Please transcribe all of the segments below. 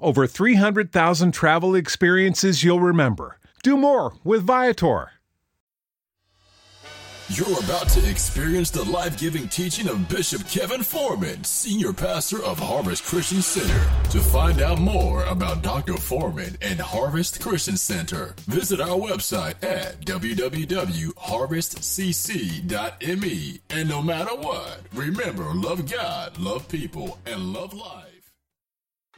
over 300,000 travel experiences you'll remember. Do more with Viator. You're about to experience the life giving teaching of Bishop Kevin Foreman, Senior Pastor of Harvest Christian Center. To find out more about Dr. Foreman and Harvest Christian Center, visit our website at www.harvestcc.me. And no matter what, remember love God, love people, and love life.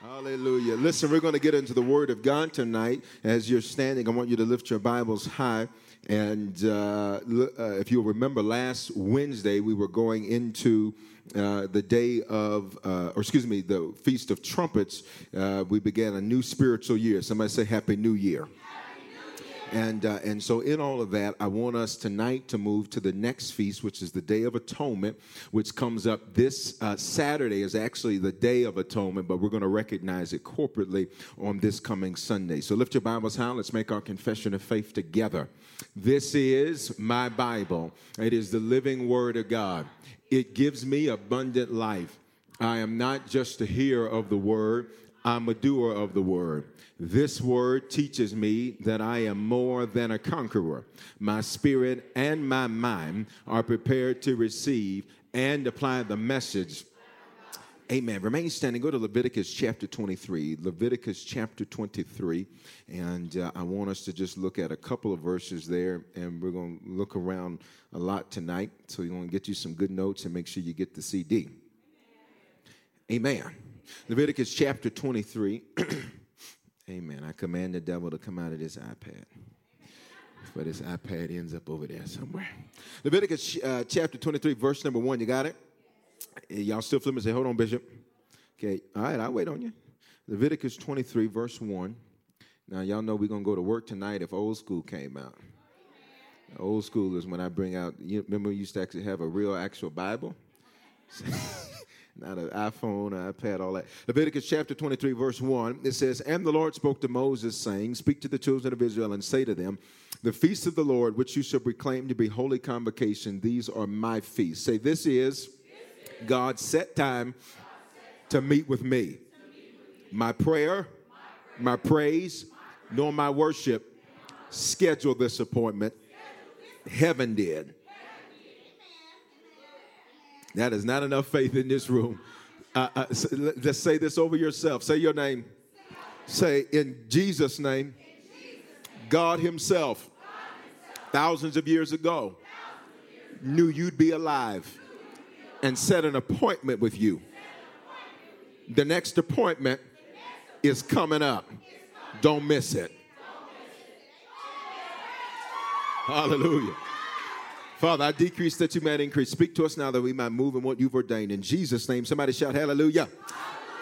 Hallelujah. Listen, we're going to get into the Word of God tonight. As you're standing, I want you to lift your Bibles high. And uh, uh, if you'll remember, last Wednesday we were going into uh, the day of, uh, or excuse me, the Feast of Trumpets. Uh, we began a new spiritual year. Somebody say Happy New Year. And, uh, and so, in all of that, I want us tonight to move to the next feast, which is the Day of Atonement, which comes up this uh, Saturday, is actually the Day of Atonement, but we're going to recognize it corporately on this coming Sunday. So, lift your Bibles high. Let's make our confession of faith together. This is my Bible, it is the living Word of God. It gives me abundant life. I am not just a hearer of the Word, I'm a doer of the Word. This word teaches me that I am more than a conqueror. My spirit and my mind are prepared to receive and apply the message. Amen. Remain standing. Go to Leviticus chapter 23. Leviticus chapter 23. And uh, I want us to just look at a couple of verses there. And we're going to look around a lot tonight. So we're going to get you some good notes and make sure you get the CD. Amen. Leviticus chapter 23. Amen. I command the devil to come out of this iPad. But this iPad ends up over there somewhere. Leviticus uh, chapter 23, verse number 1. You got it? Y'all still flipping? Say, hold on, Bishop. Okay. All right, I'll wait on you. Leviticus 23, verse 1. Now, y'all know we're going to go to work tonight if old school came out. Old school is when I bring out, you remember we used to actually have a real actual Bible? not an iPhone, an iPad, all that. Leviticus chapter 23, verse 1, it says, And the Lord spoke to Moses, saying, Speak to the children of Israel and say to them, The feast of the Lord, which you shall proclaim to be holy convocation, these are my feasts. Say, This is God's set time to meet with me. My prayer, my praise, nor my worship schedule this appointment. Heaven did. That is not enough faith in this room. Uh, uh, let's say this over yourself. Say your name. Say, in Jesus' name, God Himself, thousands of years ago, knew you'd be alive and set an appointment with you. The next appointment is coming up. Don't miss it. Hallelujah. Father, I decrease that you might increase. Speak to us now that we might move in what you've ordained. In Jesus' name, somebody shout hallelujah.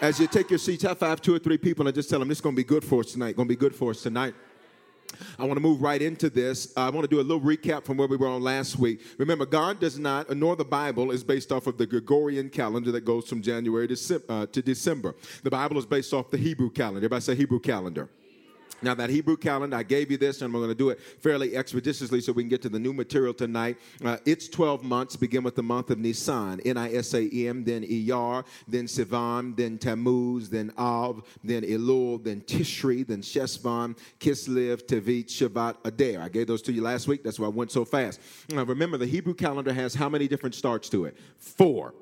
As you take your seats, high five two or three people and just tell them this is going to be good for us tonight. Going to be good for us tonight. I want to move right into this. I want to do a little recap from where we were on last week. Remember, God does not, nor the Bible is based off of the Gregorian calendar that goes from January to, uh, to December. The Bible is based off the Hebrew calendar. Everybody say Hebrew calendar. Now, that Hebrew calendar, I gave you this, and we're going to do it fairly expeditiously so we can get to the new material tonight. Uh, it's 12 months, begin with the month of Nisan, N I S A M, then Iyar, then Sivan, then Tammuz, then Av, then Elul, then Tishri, then Shesvan, Kislev, Tevet, Shavat, Adar. I gave those to you last week. That's why I went so fast. Now, remember, the Hebrew calendar has how many different starts to it? Four.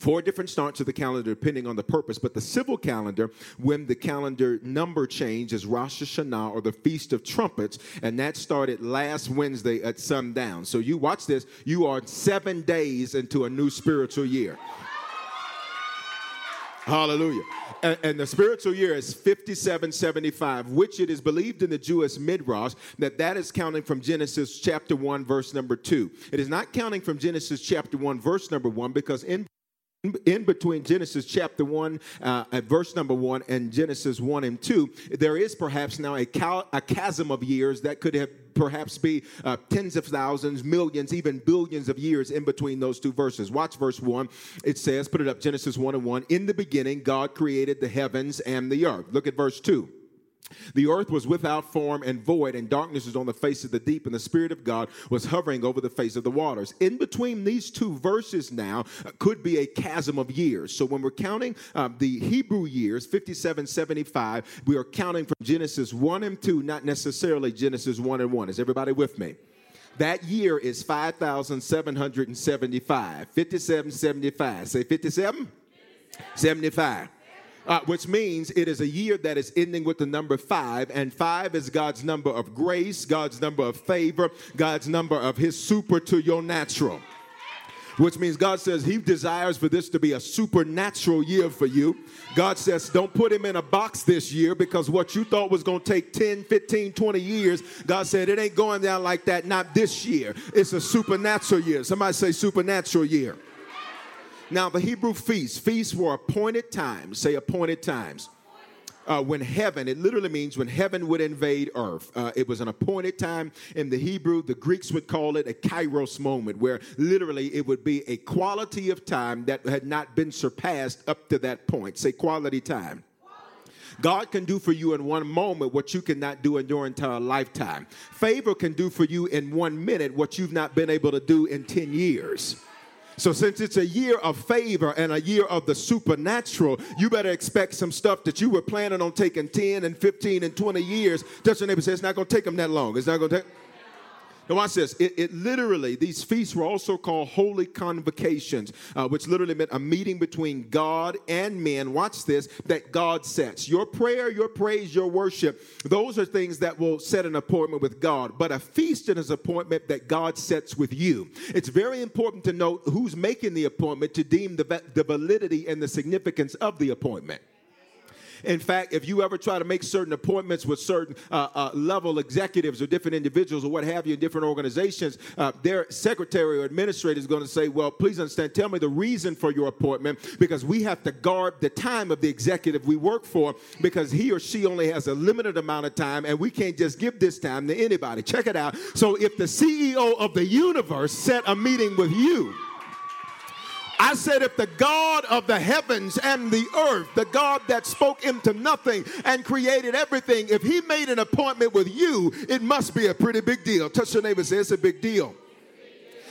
Four different starts of the calendar depending on the purpose, but the civil calendar, when the calendar number change, is Rosh Hashanah or the Feast of Trumpets, and that started last Wednesday at sundown. So you watch this, you are seven days into a new spiritual year. Hallelujah. And, and, the spiritual year is 5775, which it is believed in the Jewish Midrash that that is counting from Genesis chapter 1, verse number 2. It is not counting from Genesis chapter 1, verse number 1, because in in between Genesis chapter 1 uh, at verse number 1 and Genesis 1 and 2, there is perhaps now a, cal- a chasm of years that could have perhaps be uh, tens of thousands, millions, even billions of years in between those two verses. Watch verse 1. It says, put it up, Genesis 1 and 1. In the beginning, God created the heavens and the earth. Look at verse 2. The earth was without form and void, and darkness was on the face of the deep, and the Spirit of God was hovering over the face of the waters. In between these two verses now uh, could be a chasm of years. So when we're counting uh, the Hebrew years, 5775, we are counting from Genesis 1 and 2, not necessarily Genesis 1 and 1. Is everybody with me? That year is 5,775. 5775. Say 57? 75 uh, which means it is a year that is ending with the number five, and five is God's number of grace, God's number of favor, God's number of His super to your natural. Which means God says He desires for this to be a supernatural year for you. God says, don't put Him in a box this year because what you thought was going to take 10, 15, 20 years, God said it ain't going down like that, not this year. It's a supernatural year. Somebody say supernatural year. Now, the Hebrew feasts, feasts were appointed times, say appointed times. Uh, when heaven, it literally means when heaven would invade earth. Uh, it was an appointed time in the Hebrew. The Greeks would call it a kairos moment, where literally it would be a quality of time that had not been surpassed up to that point. Say quality time. God can do for you in one moment what you cannot do in your entire lifetime. Favor can do for you in one minute what you've not been able to do in 10 years. So, since it's a year of favor and a year of the supernatural, you better expect some stuff that you were planning on taking 10 and 15 and 20 years. Touch your neighbor say, It's not going to take them that long. It's not going to take. Now, watch this. It, it, literally, these feasts were also called holy convocations, uh, which literally meant a meeting between God and men. Watch this that God sets. Your prayer, your praise, your worship, those are things that will set an appointment with God. But a feast is an appointment that God sets with you. It's very important to note who's making the appointment to deem the, the validity and the significance of the appointment. In fact, if you ever try to make certain appointments with certain uh, uh, level executives or different individuals or what have you in different organizations, uh, their secretary or administrator is going to say, Well, please understand, tell me the reason for your appointment because we have to guard the time of the executive we work for because he or she only has a limited amount of time and we can't just give this time to anybody. Check it out. So if the CEO of the universe set a meeting with you, I said, if the God of the heavens and the earth, the God that spoke into nothing and created everything, if he made an appointment with you, it must be a pretty big deal. Touch your neighbor say, it's a big deal.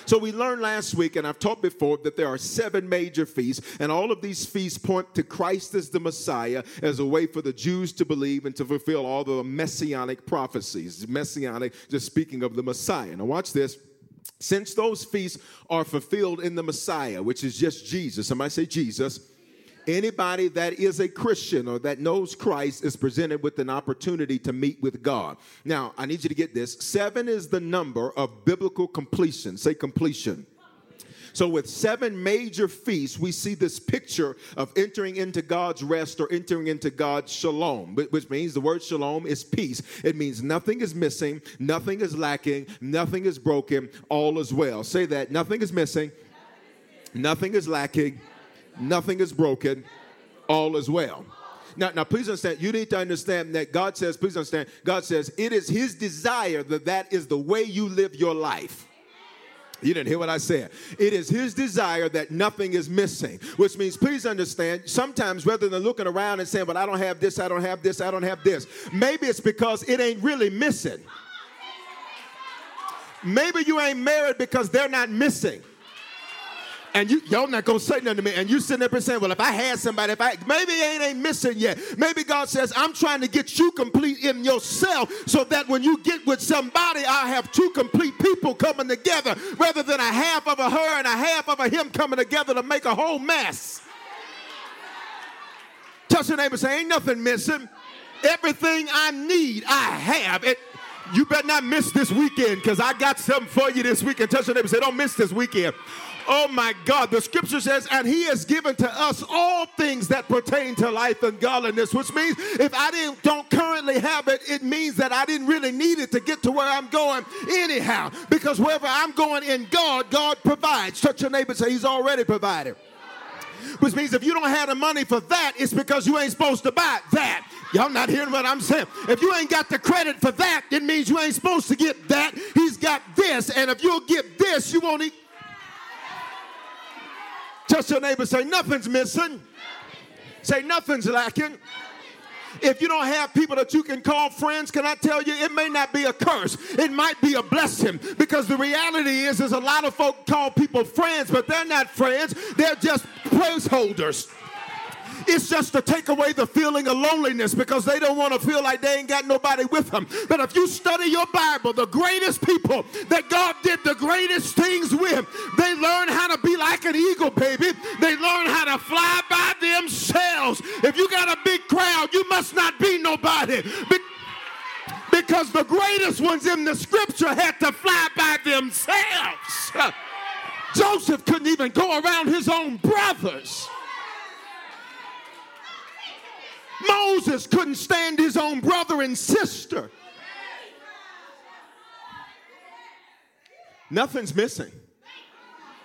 So we learned last week, and I've taught before, that there are seven major feasts, and all of these feasts point to Christ as the Messiah as a way for the Jews to believe and to fulfill all the messianic prophecies. Messianic, just speaking of the Messiah. Now watch this. Since those feasts are fulfilled in the Messiah, which is just Jesus, somebody say Jesus. Anybody that is a Christian or that knows Christ is presented with an opportunity to meet with God. Now, I need you to get this. Seven is the number of biblical completion. Say completion. So, with seven major feasts, we see this picture of entering into God's rest or entering into God's shalom, which means the word shalom is peace. It means nothing is missing, nothing is lacking, nothing is broken, all is well. Say that nothing is missing, nothing is lacking, nothing is broken, all is well. Now, now, please understand, you need to understand that God says, please understand, God says it is His desire that that is the way you live your life. You didn't hear what I said. It is his desire that nothing is missing, which means, please understand, sometimes rather than looking around and saying, Well, I don't have this, I don't have this, I don't have this, maybe it's because it ain't really missing. Maybe you ain't married because they're not missing and you y'all not gonna say nothing to me, and you sitting there saying, "Well, if I had somebody, if I maybe ain't ain't missing yet, maybe God says I'm trying to get you complete in yourself, so that when you get with somebody, I have two complete people coming together, rather than a half of a her and a half of a him coming together to make a whole mess." Touch your neighbor, say, "Ain't nothing missing. Everything I need, I have." It, you better not miss this weekend because I got something for you this weekend. Touch your neighbor, say, "Don't miss this weekend." Oh my God. The scripture says, and he has given to us all things that pertain to life and godliness, which means if I didn't don't currently have it, it means that I didn't really need it to get to where I'm going anyhow. Because wherever I'm going in God, God provides. Touch your neighbor say he's already provided. Which means if you don't have the money for that, it's because you ain't supposed to buy that. Y'all not hearing what I'm saying? If you ain't got the credit for that, it means you ain't supposed to get that. He's got this, and if you'll get this, you won't eat. Touch your neighbor, say, nothing's missing. Say, nothing's lacking. If you don't have people that you can call friends, can I tell you, it may not be a curse. It might be a blessing because the reality is, there's a lot of folk call people friends, but they're not friends. They're just placeholders. It's just to take away the feeling of loneliness because they don't want to feel like they ain't got nobody with them. But if you study your Bible, the greatest people that God did the greatest things with, they learn how to be like an eagle, baby. They learn how to fly by themselves. If you got a big crowd, you must not be nobody. because the greatest ones in the scripture had to fly by themselves. Joseph couldn't even go around his own brothers. Moses couldn't stand his own brother and sister. Nothing's missing.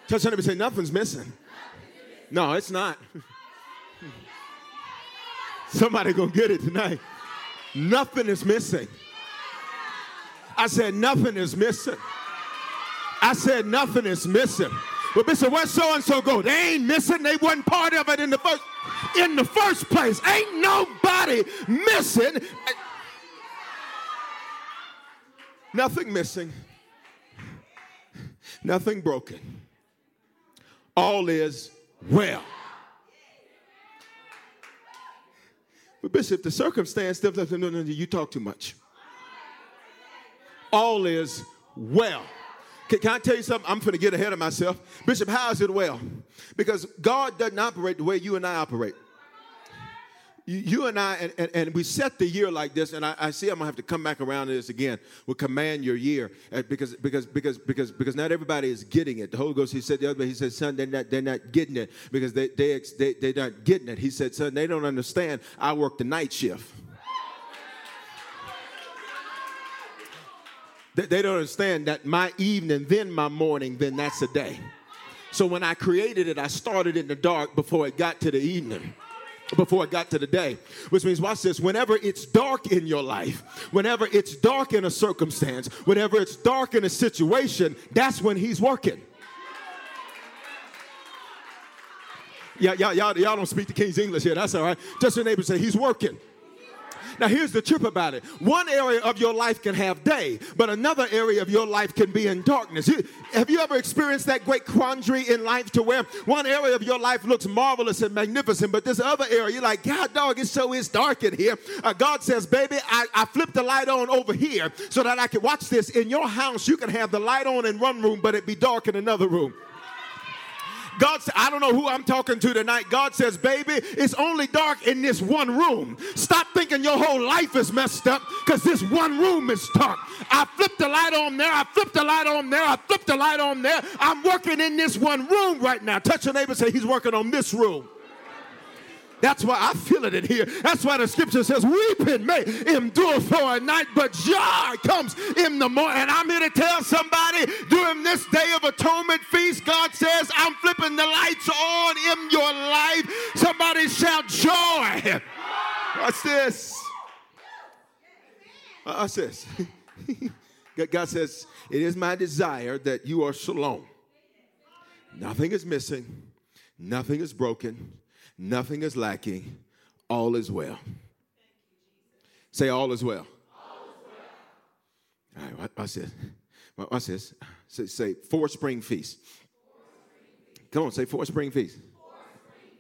Touch somebody say, nothing's missing. No, it's not. Somebody gonna get it tonight. Nothing is missing. I said nothing is missing. I said nothing is missing. But Bishop, where so and so go? They ain't missing. They wasn't part of it in the first in the first place. Ain't nobody missing. Nothing missing. Nothing broken. All is well. But Bishop, the circumstance, no, no, no, you talk too much. All is well. Can, can I tell you something? I'm going to get ahead of myself. Bishop, how is it well? Because God doesn't operate the way you and I operate. You, and I, and, and, and, we set the year like this, and I, I, see I'm gonna have to come back around to this again. We command your year because because because because because not everybody is getting it. The Holy Ghost, He said the other day, He said, "Son, they're not they're not getting it because they they they they're not getting it." He said, "Son, they don't understand. I work the night shift." They don't understand that my evening, then my morning, then that's a day. So when I created it, I started in the dark before it got to the evening before it got to the day. Which means, watch this, whenever it's dark in your life, whenever it's dark in a circumstance, whenever it's dark in a situation, that's when he's working. Yeah, y'all, y'all, y'all don't speak the King's English here. That's all right. Just your neighbor say, he's working. Now, here's the trip about it one area of your life can have day, but another area of your life can be in darkness. have you ever experienced that great quandary in life to where one area of your life looks marvelous and magnificent, but this other area, you're like, God, dog, it's so it's dark in here. Uh, God says, baby, I, I flipped the light on over here so that I can watch this. In your house, you can have the light on in one room, but it be dark in another room. God said, I don't know who I'm talking to tonight. God says, baby, it's only dark in this one room. Stop thinking your whole life is messed up because this one room is dark. I flipped the light on there. I flipped the light on there. I flipped the light on there. I'm working in this one room right now. Touch your neighbor say, he's working on this room. That's why I feel it in here. That's why the scripture says, Weeping may endure for a night, but joy comes in the morning. And I'm here to tell somebody during this day of atonement feast, God says, I'm flipping the lights on in your life. Somebody shout joy. What's this? Uh, What's this? God says, It is my desire that you are shalom. Nothing is missing, nothing is broken, nothing is lacking, all is well. Say, All is well. All, is well. All right, what watch this. Watch this. Say, say four spring feasts. Come on, say four spring feasts.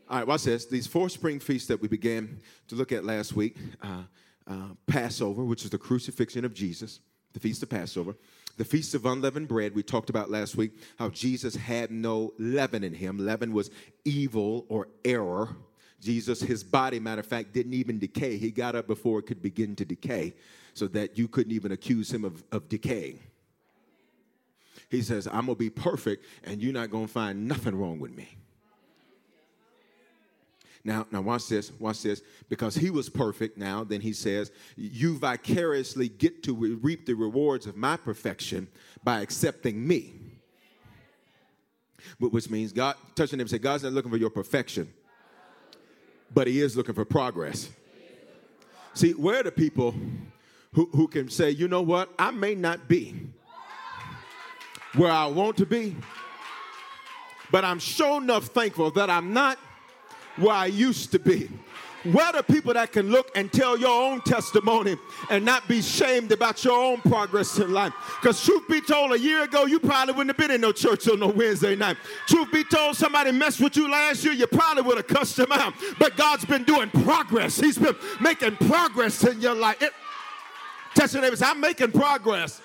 All right, watch this. These four spring feasts that we began to look at last week uh, uh, Passover, which is the crucifixion of Jesus, the Feast of Passover. The Feast of Unleavened Bread, we talked about last week how Jesus had no leaven in him. Leaven was evil or error. Jesus, his body, matter of fact, didn't even decay. He got up before it could begin to decay, so that you couldn't even accuse him of, of decaying. He says, I'm going to be perfect, and you're not going to find nothing wrong with me. Now, now watch this, watch this. Because he was perfect now, then he says, You vicariously get to reap the rewards of my perfection by accepting me. Which means God, touching him, say, God's not looking for your perfection, but he is looking for progress. See, where are the people who, who can say, you know what, I may not be where I want to be, but I'm sure enough thankful that I'm not where I used to be. Where the people that can look and tell your own testimony and not be shamed about your own progress in life? Because truth be told, a year ago, you probably wouldn't have been in no church on no Wednesday night. Truth be told, somebody messed with you last year, you probably would have cussed them out. But God's been doing progress. He's been making progress in your life. It, tell your neighbors, I'm making progress.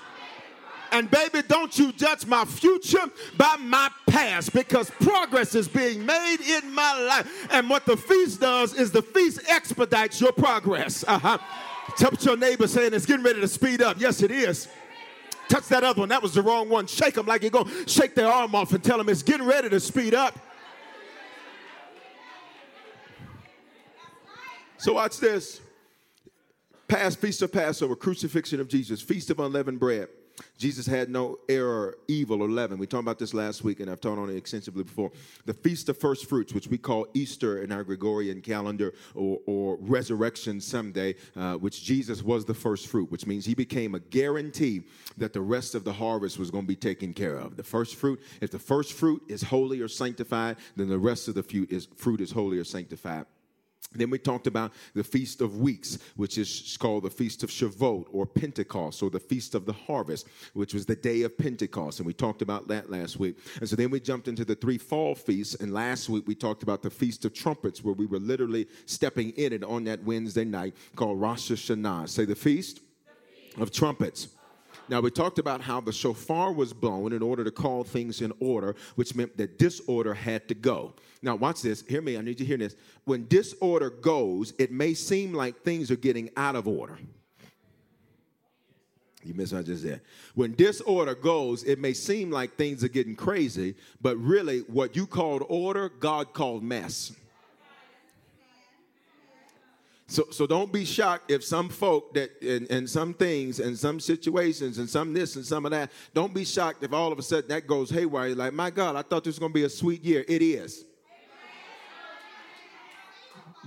And baby, don't you judge my future by my past because progress is being made in my life. And what the feast does is the feast expedites your progress. Uh-huh. Tell your neighbor saying it's getting ready to speed up. Yes, it is. Touch that other one. That was the wrong one. Shake them like you're going to shake their arm off and tell them it's getting ready to speed up. So watch this. Past feast of Passover, crucifixion of Jesus, feast of unleavened bread. Jesus had no error, evil, or leaven. We talked about this last week, and I've taught on it extensively before. The Feast of First Fruits, which we call Easter in our Gregorian calendar, or, or Resurrection Sunday, uh, which Jesus was the first fruit, which means he became a guarantee that the rest of the harvest was going to be taken care of. The first fruit, if the first fruit is holy or sanctified, then the rest of the fruit is, fruit is holy or sanctified. Then we talked about the Feast of Weeks, which is called the Feast of Shavuot or Pentecost, or the Feast of the Harvest, which was the day of Pentecost. And we talked about that last week. And so then we jumped into the three fall feasts. And last week we talked about the Feast of Trumpets, where we were literally stepping in it on that Wednesday night called Rosh Hashanah. Say the Feast, the feast. of Trumpets. Now, we talked about how the shofar was blown in order to call things in order, which meant that disorder had to go. Now, watch this. Hear me. I need you to hear this. When disorder goes, it may seem like things are getting out of order. You missed what I just said. When disorder goes, it may seem like things are getting crazy, but really, what you called order, God called mess. So, so don't be shocked if some folk that and, and some things and some situations and some this and some of that. Don't be shocked if all of a sudden that goes haywire. You're like, my God, I thought this was going to be a sweet year. It is.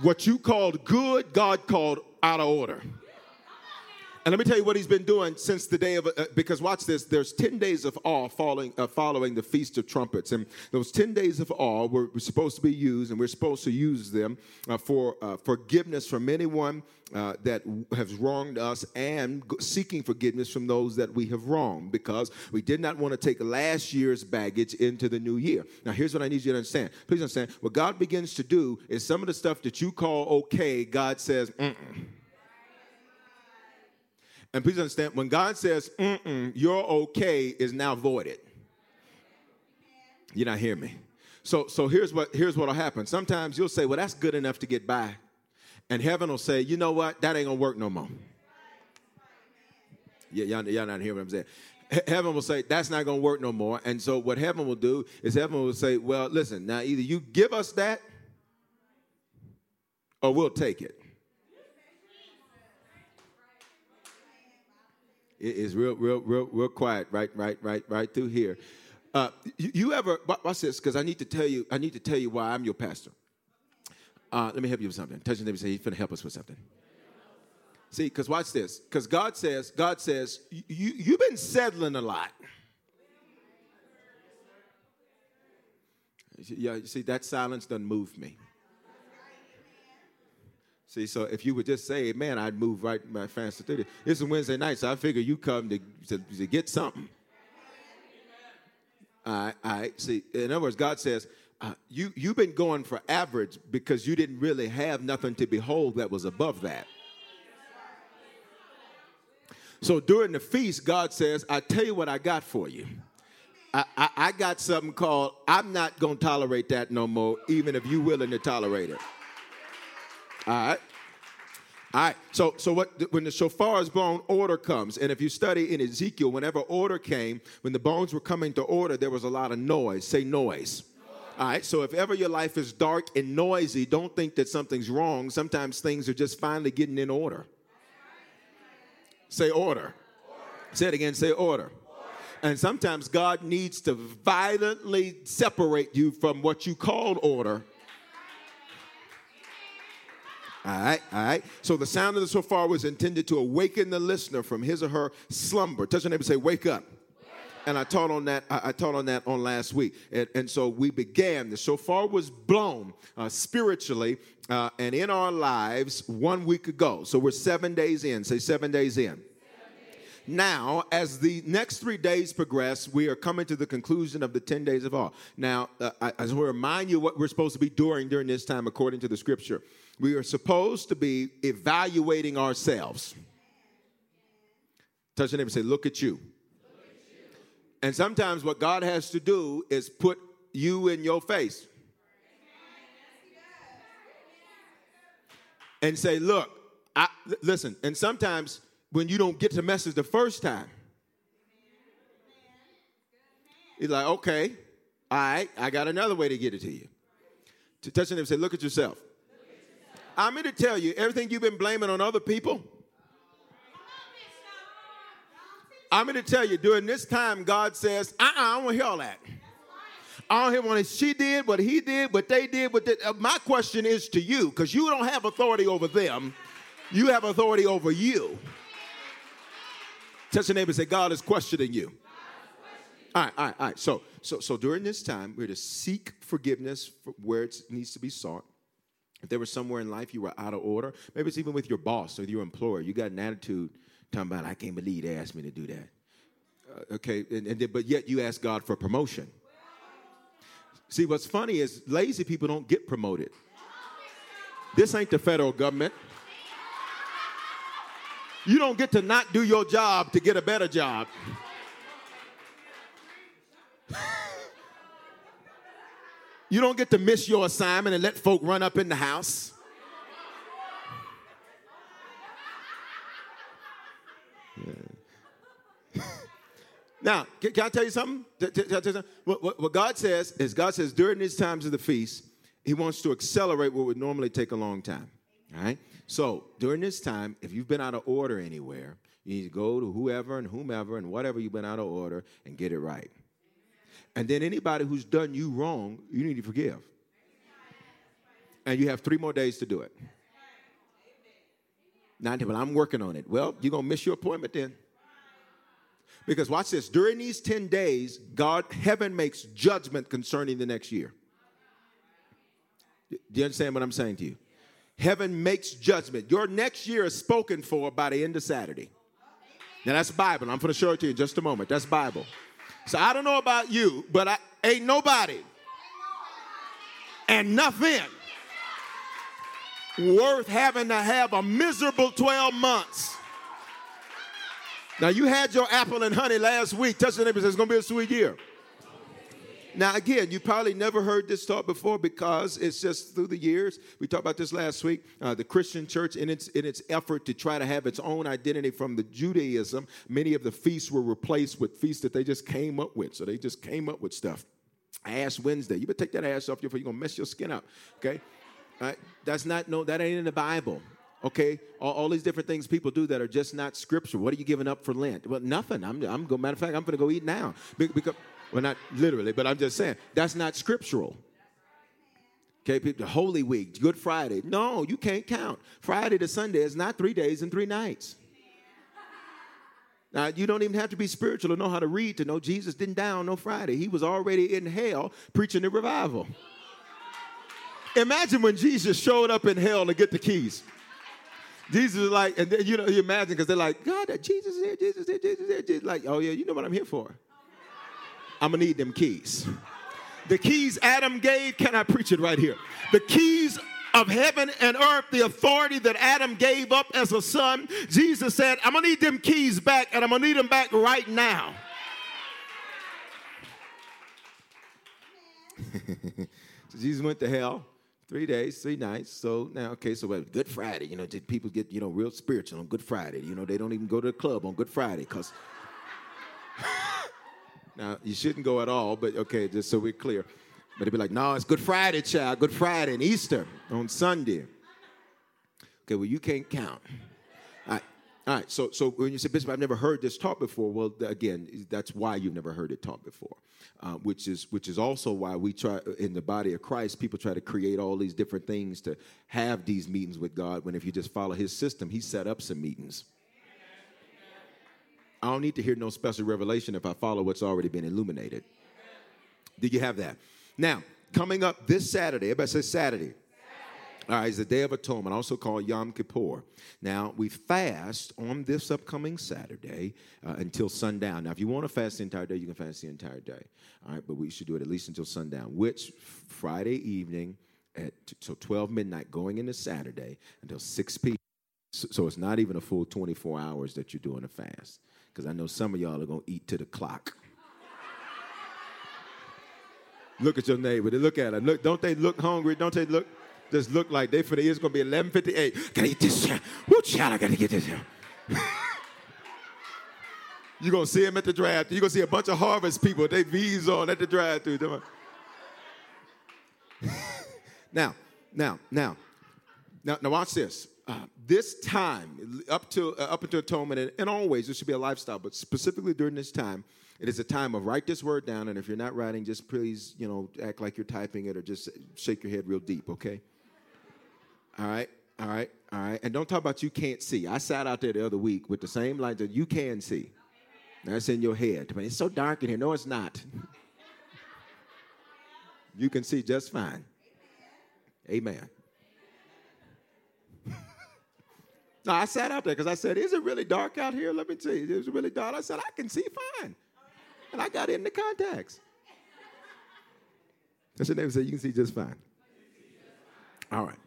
What you called good, God called out of order. And let me tell you what he's been doing since the day of, uh, because watch this, there's 10 days of awe following, uh, following the Feast of Trumpets. And those 10 days of awe were, supposed to be used, and we're supposed to use them uh, for uh, forgiveness from anyone uh, that has wronged us and seeking forgiveness from those that we have wronged because we did not want to take last year's baggage into the new year. Now, here's what I need you to understand. Please understand. What God begins to do is some of the stuff that you call okay, God says, mm and please understand, when God says, you're okay, is now voided. You're not hearing me. So, so here's what here's what'll happen. Sometimes you'll say, "Well, that's good enough to get by," and heaven will say, "You know what? That ain't gonna work no more." Yeah, y'all, y'all not hearing what I'm saying. Heaven will say that's not gonna work no more, and so what heaven will do is heaven will say, "Well, listen. Now, either you give us that, or we'll take it." It is real, real, real, real quiet right, right, right, right through here. Uh, you, you, ever watch this? Because I need to tell you, I need to tell you why I'm your pastor. Uh, let me help you with something. Touch your neighbor say he's to help us with something. See, because watch this. Because God says, God says, you, you've been settling a lot. Yeah, you see, that silence doesn't move me. See, so if you would just say, man, I'd move right, my faster through it. This is Wednesday night, so I figure you come to, to, to get something. All right. See, in other words, God says, uh, you, you've been going for average because you didn't really have nothing to behold that was above that. So during the feast, God says, I tell you what I got for you. I, I, I got something called, I'm not going to tolerate that no more, even if you're willing to tolerate it. All right? All right. So, so what? When the shofar is blown, order comes. And if you study in Ezekiel, whenever order came, when the bones were coming to order, there was a lot of noise. Say noise. All right. So if ever your life is dark and noisy, don't think that something's wrong. Sometimes things are just finally getting in order. Say order. order. Say it again. Say order. order. And sometimes God needs to violently separate you from what you call order all right, all right. So the sound of the shofar was intended to awaken the listener from his or her slumber. Touch your neighbor, say, "Wake up." and I taught on that. I, taught on that on last week, and, and, so we began. The shofar was blown uh, spiritually uh, and in our lives one week ago. So we're seven days in. Say seven days in. Now, as the next three days progress, we are coming to the conclusion of the 10 days of awe. Now, uh, I, I just want to remind you what we're supposed to be doing during this time according to the scripture. We are supposed to be evaluating ourselves. Touch your neighbor say, Look at you. And sometimes what God has to do is put you in your face and say, Look, I, listen. And sometimes when you don't get the message the first time, he's like, Okay, all right, I got another way to get it to you. To touch your neighbor and say, Look at yourself. I'm here to tell you everything you've been blaming on other people. I'm going to tell you during this time, God says, uh uh I don't want to hear all that. I don't hear what she did, what he did, what they did. What they, uh, my question is to you, because you don't have authority over them, you have authority over you. Touch your neighbor and say, God is questioning you. All right, all right, all right. So, so, so during this time, we're to seek forgiveness where it needs to be sought. If there was somewhere in life you were out of order, maybe it's even with your boss or your employer, you got an attitude talking about, I can't believe they asked me to do that. Uh, okay, and, and, but yet you ask God for promotion. See, what's funny is lazy people don't get promoted. This ain't the federal government. You don't get to not do your job to get a better job. You don't get to miss your assignment and let folk run up in the house. Now, can, can, I tell you something? What, what, what God says is God says during these times of the feast, He wants to accelerate what would normally take a long time. All right? So during this time, if you've been out of order anywhere, you need to go to whoever and whomever and whatever you've been out of order and get it right. And then anybody who's done you wrong, you need to forgive. And you have three more days to do it. Not, but I'm working on it. Well, you're going to miss your appointment then. Because watch this during these 10 days, God, heaven makes judgment concerning the next year. Do you understand what I'm saying to you? Heaven makes judgment. Your next year is spoken for by the end of Saturday. Now that's Bible. I'm going to show it to you in just a moment. That's Bible. So I don't know about you, but I ain't nobody and nothing worth having to have a miserable 12 months. Now you had your apple and honey last week. Touch the neighbor says it's gonna be a sweet year. Now, again, you probably never heard this talk before because it's just through the years. We talked about this last week. Uh, the Christian church, in its in its effort to try to have its own identity from the Judaism, many of the feasts were replaced with feasts that they just came up with. So they just came up with stuff. Ash Wednesday. You better take that ash off you before you're gonna mess your skin up. Okay? That's not no. That ain't in the Bible. Okay, all, all, these different things people do that are just not scripture. What are you giving up for Lent? Well, nothing. I'm, I'm go. Matter of fact, I'm going to go eat now because well, not literally, but I'm just saying that's not scriptural. Okay, people. Holy Week, Good Friday. No, you can't count. Friday to Sunday is not three days and three nights. Now, you don't even have to be spiritual to know how to read to know Jesus didn't die on no Friday. He was already in hell preaching the revival. Imagine when Jesus showed up in hell to get the keys. Jesus is like, and then, you know, you imagine because they're like, God, Jesus is here, Jesus is here, Jesus is here. Jesus. Like, oh yeah, you know what I'm here for. I'm gonna need them keys. The keys Adam gave, can I preach it right here? The keys of heaven and earth, the authority that Adam gave up as a son, Jesus said, I'm gonna need them keys back, and I'm gonna need them back right now. so Jesus went to hell three days, three nights. So now, okay, so Good Friday, you know, did people get, you know, real spiritual on Good Friday. You know, they don't even go to the club on Good Friday because. now, you shouldn't go at all, but okay, just so we're clear. But it'd be like, no, it's Good Friday, child, Good Friday and Easter on Sunday. Okay, well, you can't count. All right, all right. So, so when you say, Bishop, I've never heard this taught before. Well, again, that's why you've never heard it taught before, uh, which is which is also why we try in the body of Christ. People try to create all these different things to have these meetings with God. When if you just follow His system, He set up some meetings. I don't need to hear no special revelation if I follow what's already been illuminated. Do you have that? Now, coming up this Saturday, everybody say Saturday. All right, it's the Day of Atonement, also called Yom Kippur. Now, we fast on this upcoming Saturday uh, until sundown. Now, if you want to fast the entire day, you can fast the entire day. All right, but we should do it at least until sundown, which Friday evening at so 12 midnight going into Saturday until 6 p.m. So, so it's not even a full 24 hours that you're doing a fast because I know some of y'all are going to eat to the clock. Look at your neighbor. They look at her. Look, don't they look hungry? Don't they look? Just look like they for the it's gonna be 11:58. Gotta eat this. Woo, child, I gotta get this. You're gonna see them at the draft. You're gonna see a bunch of harvest people. They V's on at the drive through. now, now, now, now, now, watch this. This time, up to uh, up until atonement, and, and always, this should be a lifestyle, but specifically during this time, it is a time of write this word down, and if you're not writing, just please, you know, act like you're typing it or just shake your head real deep, okay? All right, all right, all right. And don't talk about you can't see. I sat out there the other week with the same lines that you can see. That's in your head. But It's so dark in here. No, it's not. you can see just fine. Amen. No, I sat out there because I said, Is it really dark out here? Let me tell you. It's really dark. I said, I can see fine. And I got in the contacts. That's your name said, You can see just fine. All right.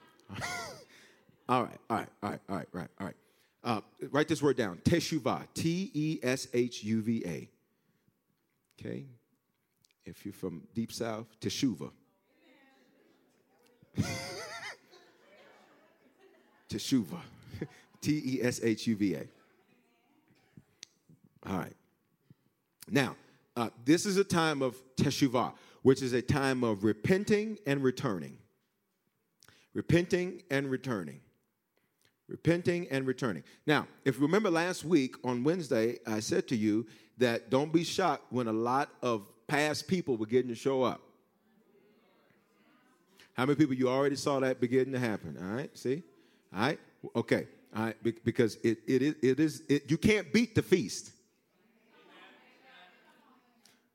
all right, all right, all right, all right, right, all right. Uh, write this word down. Teshuvah. T E S H U V A. Okay? If you're from deep south, Teshuva. Teshuva. T E S H U V A. All right. Now, uh, this is a time of teshuvah, which is a time of repenting and returning. Repenting and returning. Repenting and returning. Now, if you remember last week on Wednesday, I said to you that don't be shocked when a lot of past people begin to show up. How many people you already saw that begin to happen? All right, see? All right, okay, right, because it, it is, it is it, you can't beat the feast.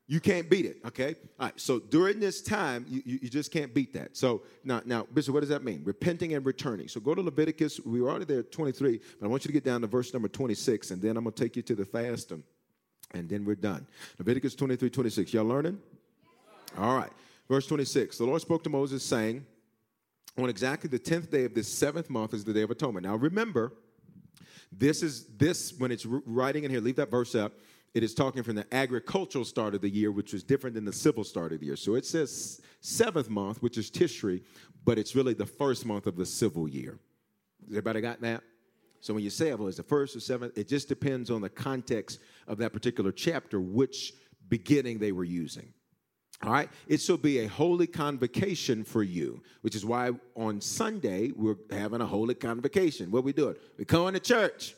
You can't beat it, okay? All right, so during this time, you, you, you, just can't beat that. So now, now, Bishop, what does that mean? Repenting and returning. So go to Leviticus, we were already there at 23, but I want you to get down to verse number 26, and then I'm gonna take you to the fast, and, and then we're done. Leviticus 23, 26. Y'all learning? All right, verse 26. The Lord spoke to Moses, saying, On exactly the 10th day of this seventh month is the Day of Atonement. Now remember, this is this, when it's writing in here, leave that verse up it is talking from the agricultural start of the year, which was different than the civil start of the year. So it says seventh month, which is Tishri, but it's really the first month of the civil year. Everybody got that? So when you say, well, it's the first or seventh, it just depends on the context of that particular chapter, which beginning they were using. All right, it shall be a holy convocation for you, which is why on Sunday we're having a holy convocation. What we doing? We're coming to church.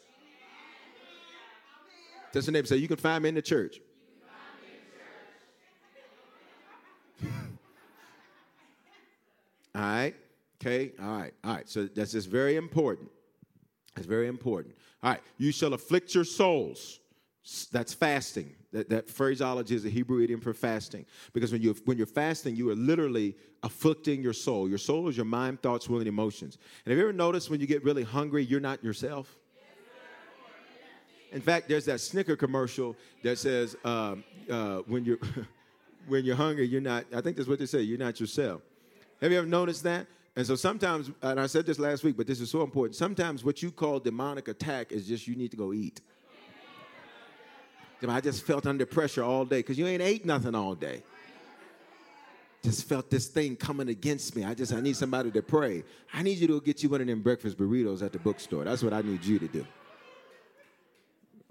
Tell your neighbor, say, you can find me in the church. All right. Okay. All right. All right. So that's just very important. That's very important. All right. You shall afflict your souls. That's fasting. That, that phraseology is a Hebrew idiom for fasting. Because when, you, when you're fasting, you are literally afflicting your soul. Your soul is your mind, thoughts, will, and emotions. And have you ever noticed when you get really hungry, you're not yourself? In fact, there's that Snicker commercial that says, um, uh, when, you're, when you're hungry, you're not, I think that's what they say, you're not yourself. Have you ever noticed that? And so sometimes, and I said this last week, but this is so important. Sometimes what you call demonic attack is just you need to go eat. I just felt under pressure all day because you ain't ate nothing all day. Just felt this thing coming against me. I just I need somebody to pray. I need you to get you one of them breakfast burritos at the bookstore. That's what I need you to do.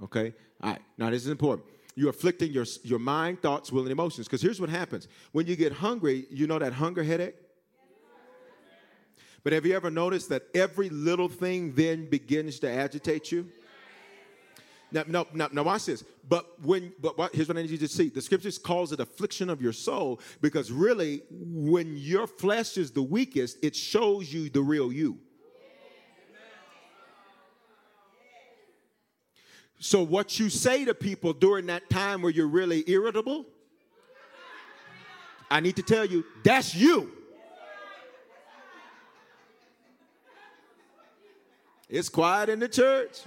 Okay? All right. Now this is important. You're afflicting your, your mind, thoughts, will, and emotions. Because here's what happens. When you get hungry, you know that hunger headache? But have you ever noticed that every little thing then begins to agitate you? Now, no, now, now watch this. But when, but what, here's what I need you to see. The scriptures calls it affliction of your soul because really, when your flesh is the weakest, it shows you the real you. So, what you say to people during that time where you're really irritable, I need to tell you, that's you. It's quiet in the church.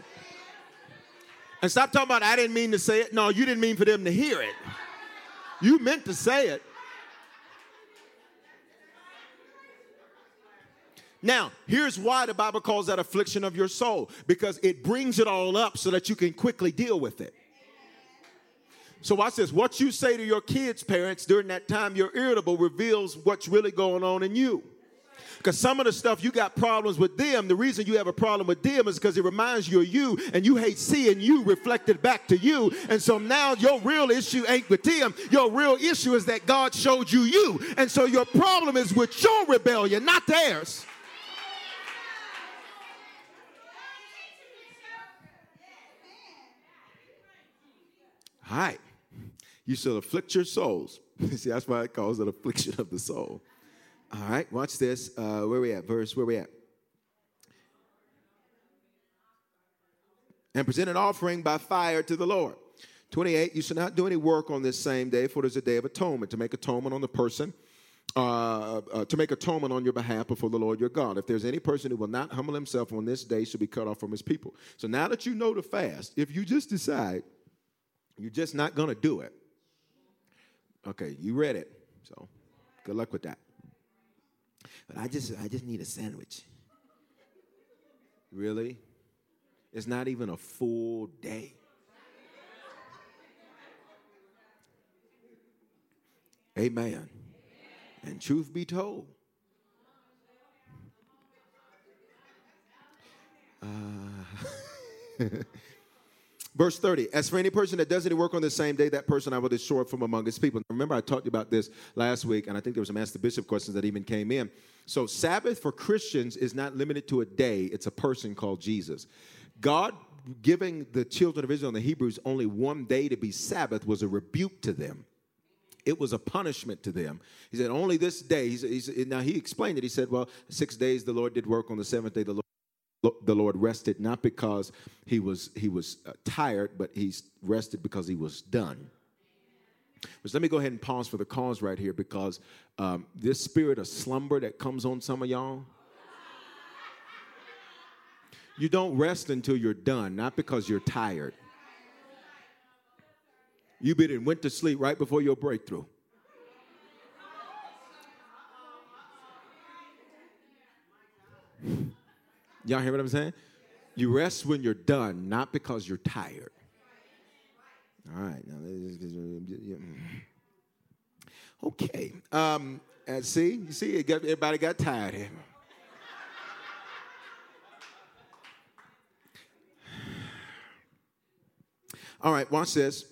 And stop talking about, I didn't mean to say it. No, you didn't mean for them to hear it. You meant to say it. Now, here's why the Bible calls that affliction of your soul because it brings it all up so that you can quickly deal with it. So, watch this. What you say to your kids' parents during that time you're irritable reveals what's really going on in you. Because some of the stuff you got problems with them, the reason you have a problem with them is because it reminds you of you and you hate seeing you reflected back to you. And so now your real issue ain't with them. Your real issue is that God showed you you. And so your problem is with your rebellion, not theirs. Right. You shall afflict your souls. See, that's why it calls it affliction of the soul. All right, watch this. Uh, where we at? Verse, where we at? And present an offering by fire to the Lord. 28, you shall not do any work on this same day, for it is a day of atonement, to make atonement on the person, uh, uh, to make atonement on your behalf before the Lord your God. If there's any person who will not humble himself on this day, shall be cut off from his people. So now that you know the fast, if you just decide you're just not going to do it, okay, you read it. So good luck with that. But I just I just need a sandwich. Really? It's not even a full day. Amen. And truth be told, uh, Verse 30, as for any person that does any work on the same day, that person I will destroy from among his people. Remember, I talked about this last week, and I think there was some Ask the Bishop questions that even came in. So, Sabbath for Christians is not limited to a day, it's a person called Jesus. God giving the children of Israel and the Hebrews only one day to be Sabbath was a rebuke to them. It was a punishment to them. He said, Only this day. He's, he's, now, he explained it. He said, Well, six days the Lord did work, on the seventh day the Lord the Lord rested not because he was he was uh, tired, but he rested because he was done. But let me go ahead and pause for the cause right here because um, this spirit of slumber that comes on some of y'all. You don't rest until you're done, not because you're tired. You been and went to sleep right before your breakthrough. Y'all hear what I'm saying? You rest when you're done, not because you're tired. All right, now mm. okay. Um, and see, you see, got, everybody got tired here. All right, watch this.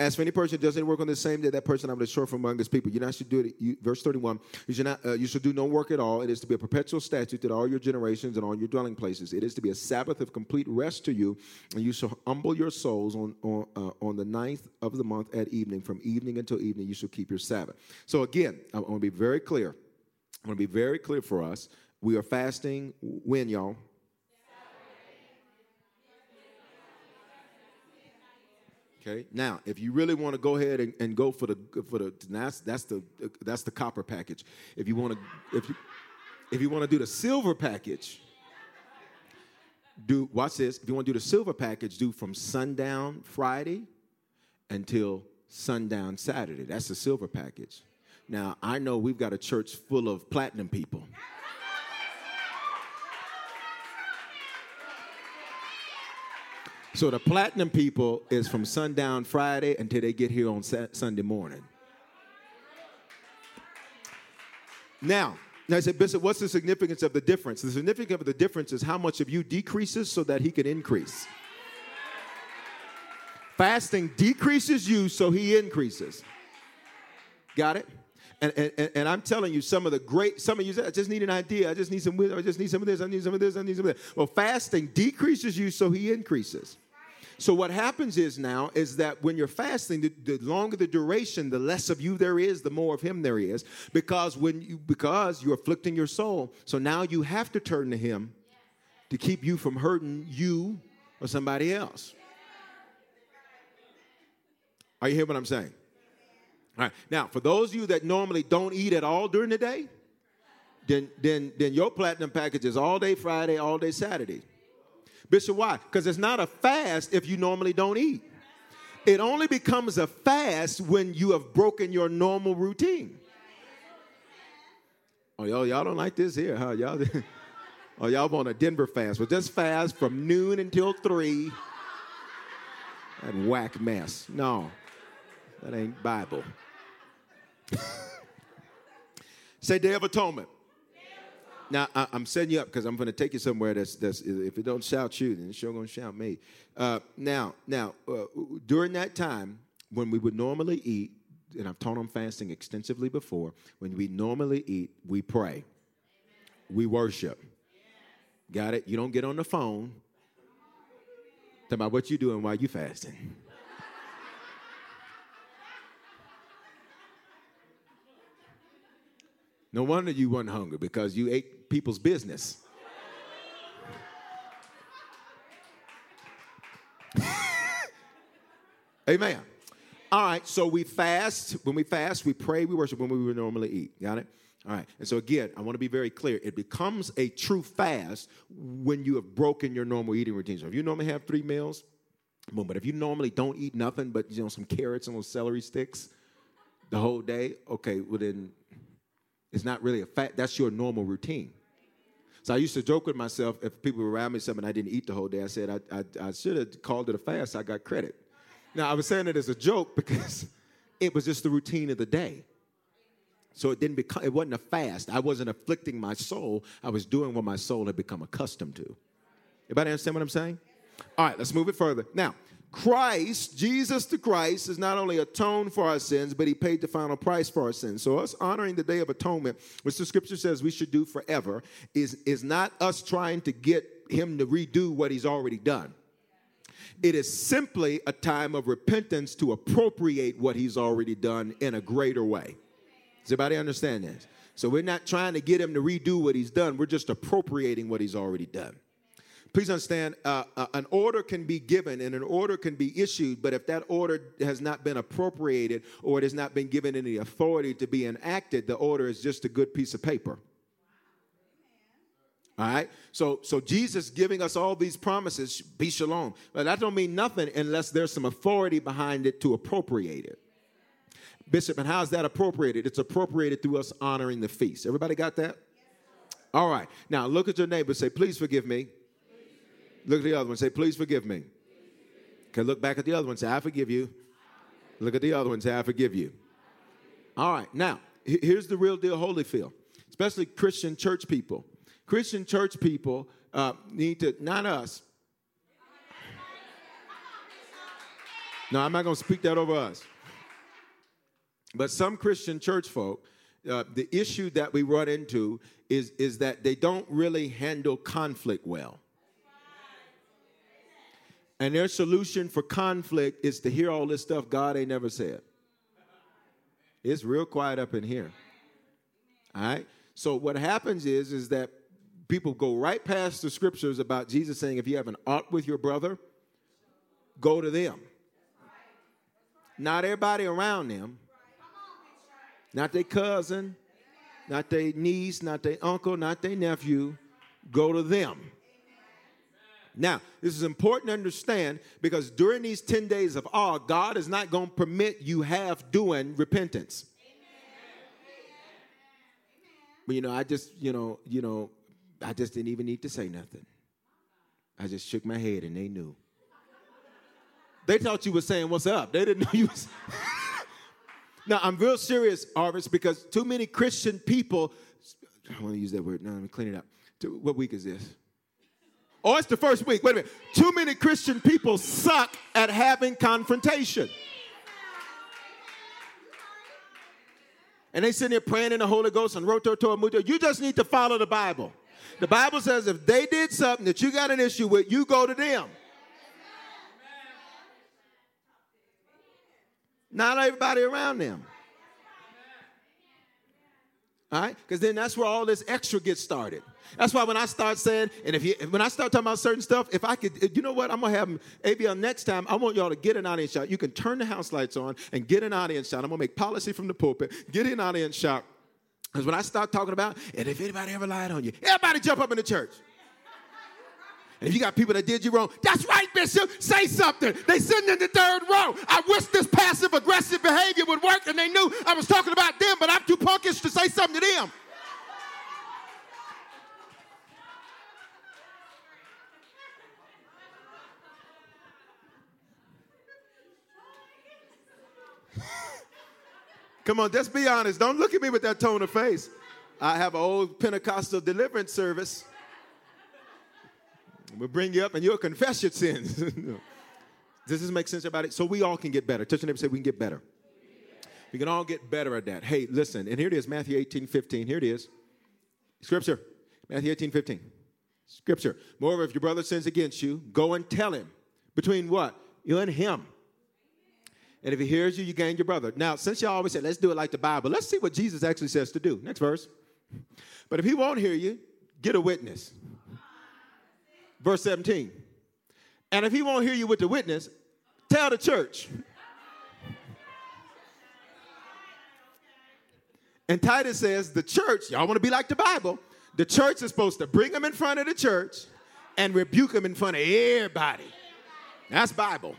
As for any person who does any work on the same day, that person I will destroy from among his people. You not should do it. You, verse 31. You should not. Uh, you should do no work at all. It is to be a perpetual statute to all your generations and all your dwelling places. It is to be a Sabbath of complete rest to you, and you shall humble your souls on on uh, on the ninth of the month at evening. From evening until evening, you shall keep your Sabbath. So again, I want to be very clear. I want to be very clear for us. We are fasting when, y'all? Okay. Now, if you really want to go ahead and, and go for the for the that's that's the that's the copper package. If you want to if you if you want to do the silver package, do watch this. If you want to do the silver package, do from sundown Friday until sundown Saturday. That's the silver package. Now, I know we've got a church full of platinum people. So the platinum people is from sundown Friday until they get here on Sunday morning. Now, now I said, Bishop, what's the significance of the difference? The significance of the difference is how much of you decreases so that he can increase. Fasting decreases you so he increases. Got it? And, and, and, I'm telling you, some of the great, some of you say, I just need an idea. I just need some I just need some of this. I need some of this. I need some of this. Well, fasting decreases you so he increases. So what happens is now is that when you're fasting, the, the, longer the duration, the less of you there is, the more of him there is. Because when you because you're afflicting your soul. So now you have to turn to him to keep you from hurting you or somebody else. Are you hearing what I'm saying? All right. Now, for those of you that normally don't eat at all during the day, then then then your platinum package is all day Friday, all day Saturday. Bishop, why? Because it's not a fast if you normally don't eat. It only becomes a fast when you have broken your normal routine. Oh, y'all, y'all don't like this here, huh? Y'all, oh, y'all want a Denver fast. Well, just fast from noon until three. That whack mess. No, that ain't Bible. Say Day of Atonement. Now I, am setting you up because I'm going to take you somewhere that's that's if it don't shout you, then it's sure going to shout me. Uh, now, now uh, during that time when we would normally eat, and I've taught on fasting extensively before. When we normally eat, we pray, we worship. Got it? You don't get on the phone. Talk about what you doing while you fasting. No wonder you weren't hungry because you ate people's business. Amen. All right, so we fast. When we fast, we pray, we worship when we would normally eat. Got it? All right. And so again, I want to be very clear. It becomes a true fast when you have broken your normal eating routine. So if you normally have three meals, boom. But if you normally don't eat nothing but you know some carrots and those celery sticks the whole day, okay, well then it's not really a fact. That's your normal routine. So I used to joke with myself if people around me something I didn't eat the whole day. I said I, I, I should have called it a fast. I got credit. Now I was saying it as a joke because it was just the routine of the day. So it didn't become. It wasn't a fast. I wasn't afflicting my soul. I was doing what my soul had become accustomed to. Everybody understand what I'm saying? All right, let's move it further. Now, Christ, Jesus the Christ, has not only atoned for our sins, but he paid the final price for our sins. So, us honoring the Day of Atonement, which the scripture says we should do forever, is, is not us trying to get him to redo what he's already done. It is simply a time of repentance to appropriate what he's already done in a greater way. Does everybody understand this? So, we're not trying to get him to redo what he's done, we're just appropriating what he's already done. Please understand, uh, uh, an order can be given and an order can be issued, but if that order has not been appropriated or it has not been given any authority to be enacted, the order is just a good piece of paper. All right. So, so Jesus giving us all these promises, be shalom. But that don't mean nothing unless there's some authority behind it to appropriate it. Bishop, and how's that appropriated? It's appropriated through us honoring the feast. Everybody got that? All right. Now look at your neighbor. Say, please forgive me Look at the other one. Say, please forgive me. Okay, look back at the other one. Say, I forgive you. Look at the other one. Say, I forgive you. All right. Now, here's the real deal, Holyfield, especially Christian church people. Christian church people uh, need to, not us. No, I'm not going to speak that over us. But some Christian church folk, uh, the issue that we run into is, is that they don't really handle conflict well. And their solution for conflict is to hear all this stuff God ain't never said. It's real quiet up in here. All right? So what happens is is that people go right past the scriptures about Jesus saying if you have an ought with your brother, go to them. Not everybody around them. Not their cousin, not their niece, not their uncle, not their nephew. Go to them. Now, this is important to understand because during these 10 days of awe, God is not going to permit you half doing repentance. But you know, I just, you know, you know, I just didn't even need to say nothing. I just shook my head and they knew. They thought you were saying what's up. They didn't know you was Now I'm real serious, Harvest, because too many Christian people I want to use that word. No, let me clean it up. What week is this? Oh, it's the first week. Wait a minute. Too many Christian people suck at having confrontation. And they sitting there praying in the Holy Ghost and roto to muto. You just need to follow the Bible. The Bible says if they did something that you got an issue with, you go to them. Not everybody around them. All right? Because then that's where all this extra gets started. That's why when I start saying, and if you, when I start talking about certain stuff, if I could, you know what? I'm gonna have ABL next time. I want y'all to get an audience shot. You can turn the house lights on and get an audience shot. I'm gonna make policy from the pulpit. Get an audience shot. Because when I start talking about, and if anybody ever lied on you, everybody jump up in the church. And if you got people that did you wrong, that's right, Bishop, say something. They sitting in the third row. I wish this passive aggressive behavior would work and they knew I was talking about them, but I'm too punkish to say something to them. Come on, just be honest. Don't look at me with that tone of face. I have an old Pentecostal deliverance service. We'll bring you up and you'll confess your sins. Does this make sense about it? So we all can get better. Touch your neighbor say we can get better. We can all get better at that. Hey, listen, and here it is, Matthew 18, 15. Here it is. Scripture. Matthew 18, 15. Scripture. Moreover, if your brother sins against you, go and tell him. Between what? You and him. And if he hears you, you gain your brother. Now, since y'all always say, let's do it like the Bible, let's see what Jesus actually says to do. Next verse. But if he won't hear you, get a witness. Verse 17. And if he won't hear you with the witness, tell the church. And Titus says, the church, y'all want to be like the Bible, the church is supposed to bring them in front of the church and rebuke them in front of everybody. That's Bible.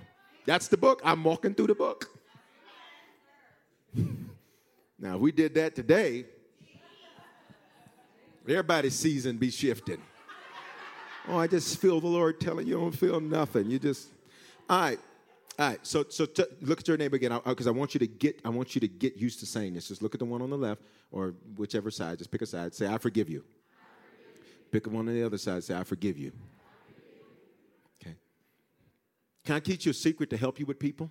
That's the book. I'm walking through the book. now, if we did that today, everybody's season be shifting. Oh, I just feel the Lord telling you, you don't feel nothing. You just, all right. All right, so so t- look at your neighbor again, because I, I, want you to get I want you to get used to saying this. Just look at the one on the left or whichever side. Just pick a side. Say, "I forgive you." I forgive you. Pick one on the other side. Say, "I forgive you." Can I teach you a secret to help you with people?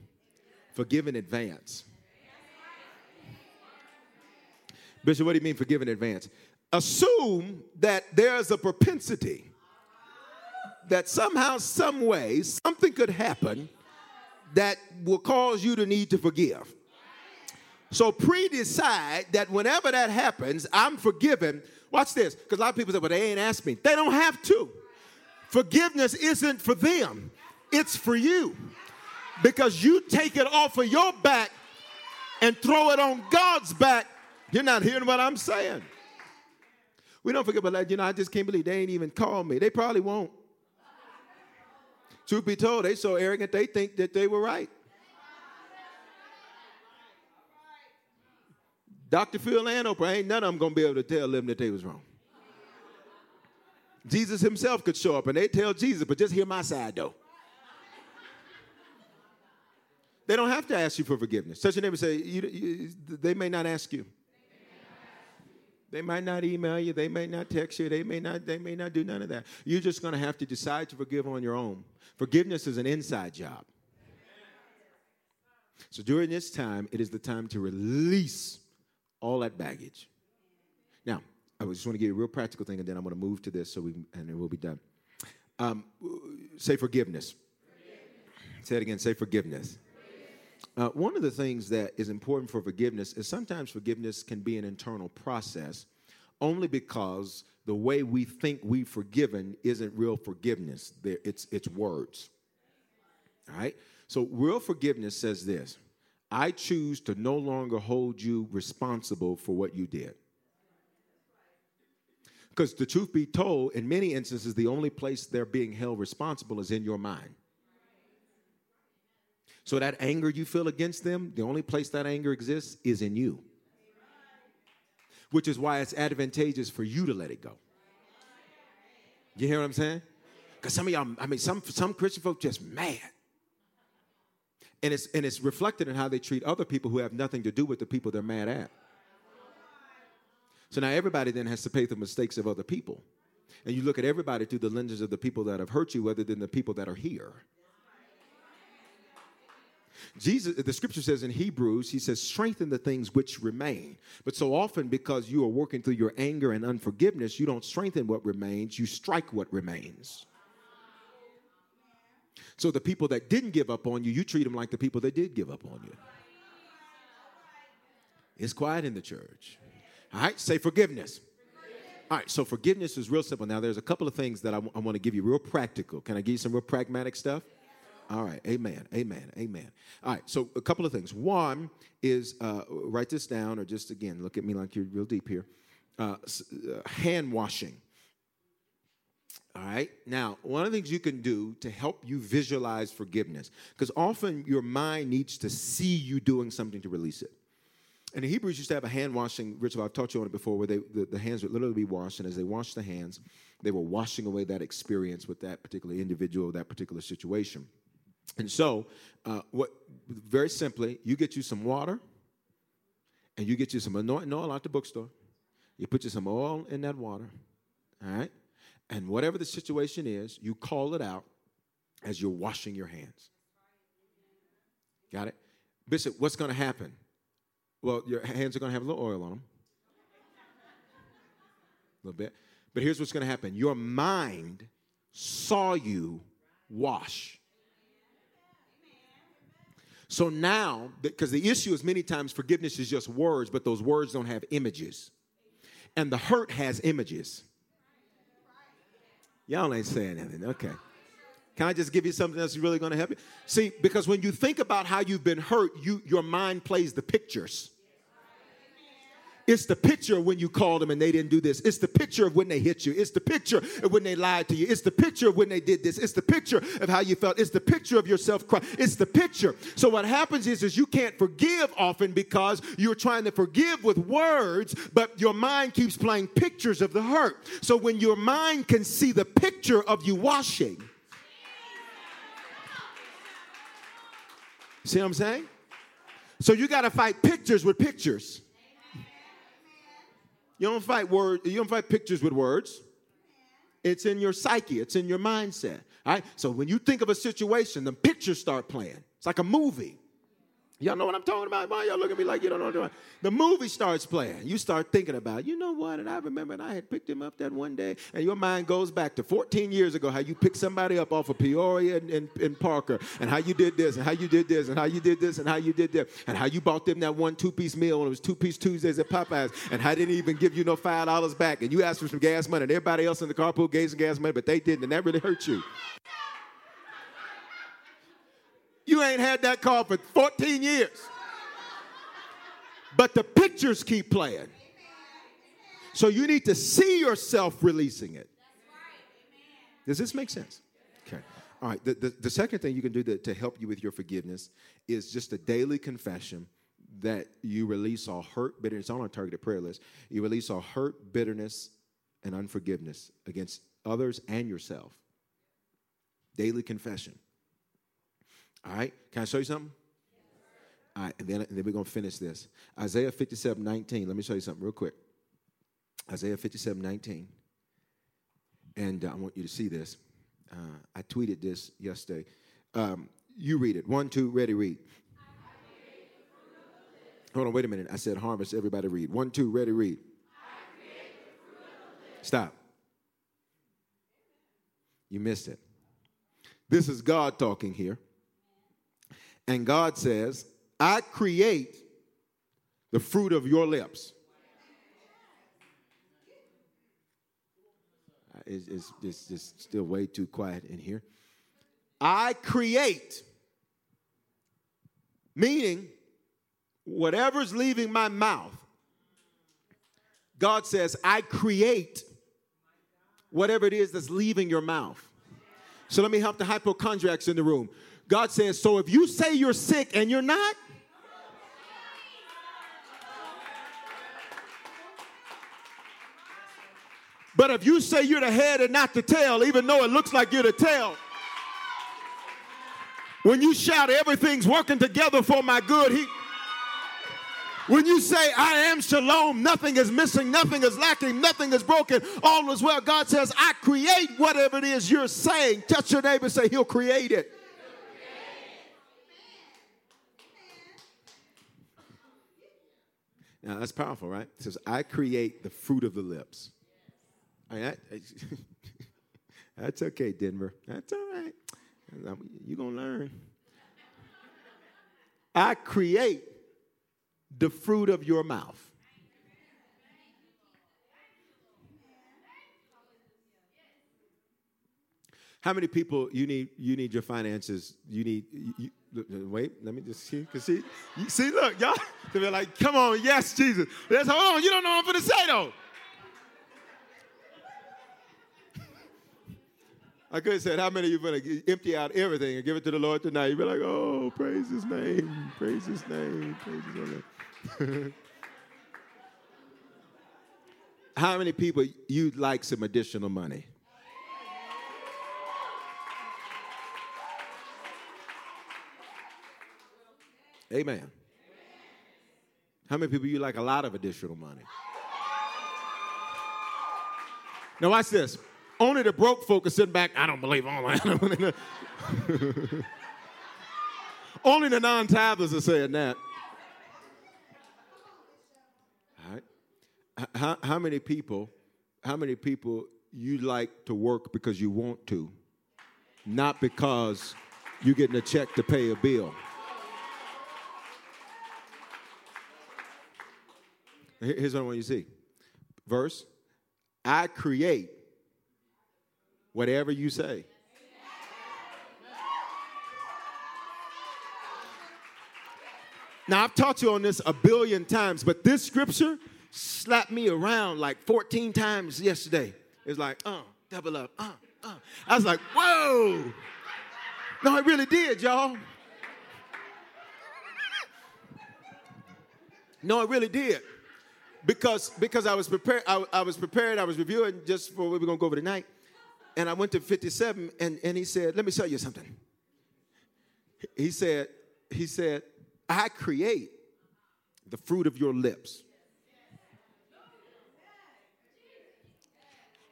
Forgive in advance. Bishop, what do you mean forgive in advance? Assume that there's a propensity that somehow, some way, something could happen that will cause you to need to forgive. So pre decide that whenever that happens, I'm forgiven. Watch this, because a lot of people say, well, they ain't asked me. They don't have to. Forgiveness isn't for them, it's for you. Because you take it off of your back and throw it on God's back. You're not hearing what I'm saying. We don't forget about that. You know, I just can't believe they ain't even called me. They probably won't. Truth be told, they so arrogant they think that they were right. Dr. Phil and Oprah, ain't none of them gonna be able to tell them that they was wrong. Jesus himself could show up and they tell Jesus, but just hear my side though. They don't have to ask you for forgiveness. Such a neighbor say, you, you, they may not ask you. They might not email you, they may not text you, they may not, they may not do none of that. You're just gonna have to decide to forgive on your own. Forgiveness is an inside job. So during this time, it is the time to release all that baggage. Now, I just want to give you a real practical thing, and then I'm going to move to this, so we and then we'll be done. Um, say forgiveness. forgiveness. Say it again. Say forgiveness. Uh, one of the things that is important for forgiveness is sometimes forgiveness can be an internal process only because the way we think we've forgiven isn't real forgiveness. It's, it's words. All right? So, real forgiveness says this I choose to no longer hold you responsible for what you did. Because the truth be told, in many instances, the only place they're being held responsible is in your mind. So that anger you feel against them, the only place that anger exists is in you. Which is why it's advantageous for you to let it go. You hear what I'm saying? Because some of y'all, I mean, some some Christian folk just mad. And it's and it's reflected in how they treat other people who have nothing to do with the people they're mad at. So now everybody then has to pay the mistakes of other people. And you look at everybody through the lenses of the people that have hurt you rather than the people that are here. Jesus, the scripture says in Hebrews, he says, strengthen the things which remain. But so often, because you are working through your anger and unforgiveness, you don't strengthen what remains, you strike what remains. So the people that didn't give up on you, you treat them like the people that did give up on you. It's quiet in the church. All right, say forgiveness. All right, so forgiveness is real simple. Now, there's a couple of things that I, w- I want to give you real practical. Can I give you some real pragmatic stuff? All right, amen, amen, amen. All right, so a couple of things. One is uh, write this down, or just again, look at me like you're real deep here. Uh, uh, hand washing. All right, now, one of the things you can do to help you visualize forgiveness, because often your mind needs to see you doing something to release it. And the Hebrews used to have a hand washing ritual. I've taught you on it before, where they, the, the, hands would literally be washed, and as they washed the hands, they were washing away that experience with that particular individual, that particular situation. And so, uh, what very simply, you get you some water, and you get you some anointing oil out the bookstore. You put you some oil in that water, all right? And whatever the situation is, you call it out as you're washing your hands. Got it? Bishop, what's going to happen? Well, your hands are going to have a little oil on them. A little bit. But here's what's going to happen your mind saw you wash. So now, because the issue is many times forgiveness is just words, but those words don't have images. And the hurt has images. Y'all ain't saying anything. Okay. Can I just give you something that's really going to help you? See, because when you think about how you've been hurt, you, your mind plays the pictures. It's the picture of when you called them and they didn't do this. It's the picture of when they hit you. It's the picture of when they lied to you. It's the picture of when they did this. It's the picture of how you felt. It's the picture of yourself crying. It's the picture. So what happens is, is you can't forgive often because you're trying to forgive with words, but your mind keeps playing pictures of the hurt. So when your mind can see the picture of you washing, see what I'm saying? So you got to fight pictures with pictures. You don't fight words, you don't fight pictures with words. It's in your psyche, it's in your mindset. All right? So when you think of a situation, the pictures start playing. It's like a movie. Y'all know what I'm talking about? Why y'all look at me like you don't know what I'm doing? The movie starts playing. You start thinking about, it. you know what? And I remember and I had picked him up that one day, and your mind goes back to 14 years ago, how you picked somebody up off of Peoria and, and, and Parker, and how you did this, and how you did this, and how you did this, and how you did that, and how you bought them that one two-piece meal, when it was two-piece Tuesdays at Popeyes, and I didn't even give you no five dollars back, and you asked for some gas money, and everybody else in the carpool gave some gas money, but they didn't, and that really hurt you. You ain't had that car for 14 years but the pictures keep playing. So you need to see yourself releasing it. Does this make sense? Okay. All right. The, the, the second thing you can do to, to help you with your forgiveness is just a daily confession that you release all hurt, bitterness on our targeted prayer list. You release all hurt, bitterness, and unforgiveness against others and yourself. Daily confession. All right. Can I show you something? All right, and then, and then we're going to finish this. Isaiah 57 19. Let me show you something real quick. Isaiah 57 19. And uh, I want you to see this. Uh, I tweeted this yesterday. Um, you read it. One, two, ready, read. Hold on, wait a minute. I said harvest, everybody read. One, two, ready, read. Stop. You missed it. This is God talking here. And God says, I create the fruit of your lips. Uh, it's, it's, it's just still way too quiet in here. I create, meaning whatever's leaving my mouth, God says, I create whatever it is that's leaving your mouth. So let me help the hypochondriacs in the room. God says, so if you say you're sick and you're not, but if you say you're the head and not the tail, even though it looks like you're the tail, when you shout everything's working together for my good, he when you say, I am shalom, nothing is missing, nothing is lacking, nothing is broken, all is well, God says, I create whatever it is you're saying. Touch your neighbor say, He'll create it. Now that's powerful, right? It says, I create the fruit of the lips. I that, that's okay, Denver. That's all right. You're going to learn. I create the fruit of your mouth. How many people you need? You need your finances. You need. You, wait, let me just see. Cause see, see, look, y'all. They be like, "Come on, yes, Jesus." That's hold on. You don't know what I'm gonna say though. I could have said, How many of you to empty out everything and give it to the Lord tonight? You'd be like, Oh, praise his name, praise his name, praise his name. How many people you'd like some additional money? Amen. How many people you like a lot of additional money? Now watch this. Only the broke folk are sitting back. I don't believe all that. Only the non-tithers are saying that. All right. how, how many people, how many people you like to work because you want to, not because you're getting a check to pay a bill? Here's what I want you to see. Verse, I create whatever you say. Now, I've taught you on this a billion times, but this scripture slapped me around like 14 times yesterday. It's like, uh, double up, uh, uh. I was like, whoa. No, it really did, y'all. No, it really did. Because because I was prepared, I, I was prepared, I was reviewing just for what we're gonna go over tonight. And I went to 57 and, and he said, Let me tell you something. He said, he said, I create the fruit of your lips.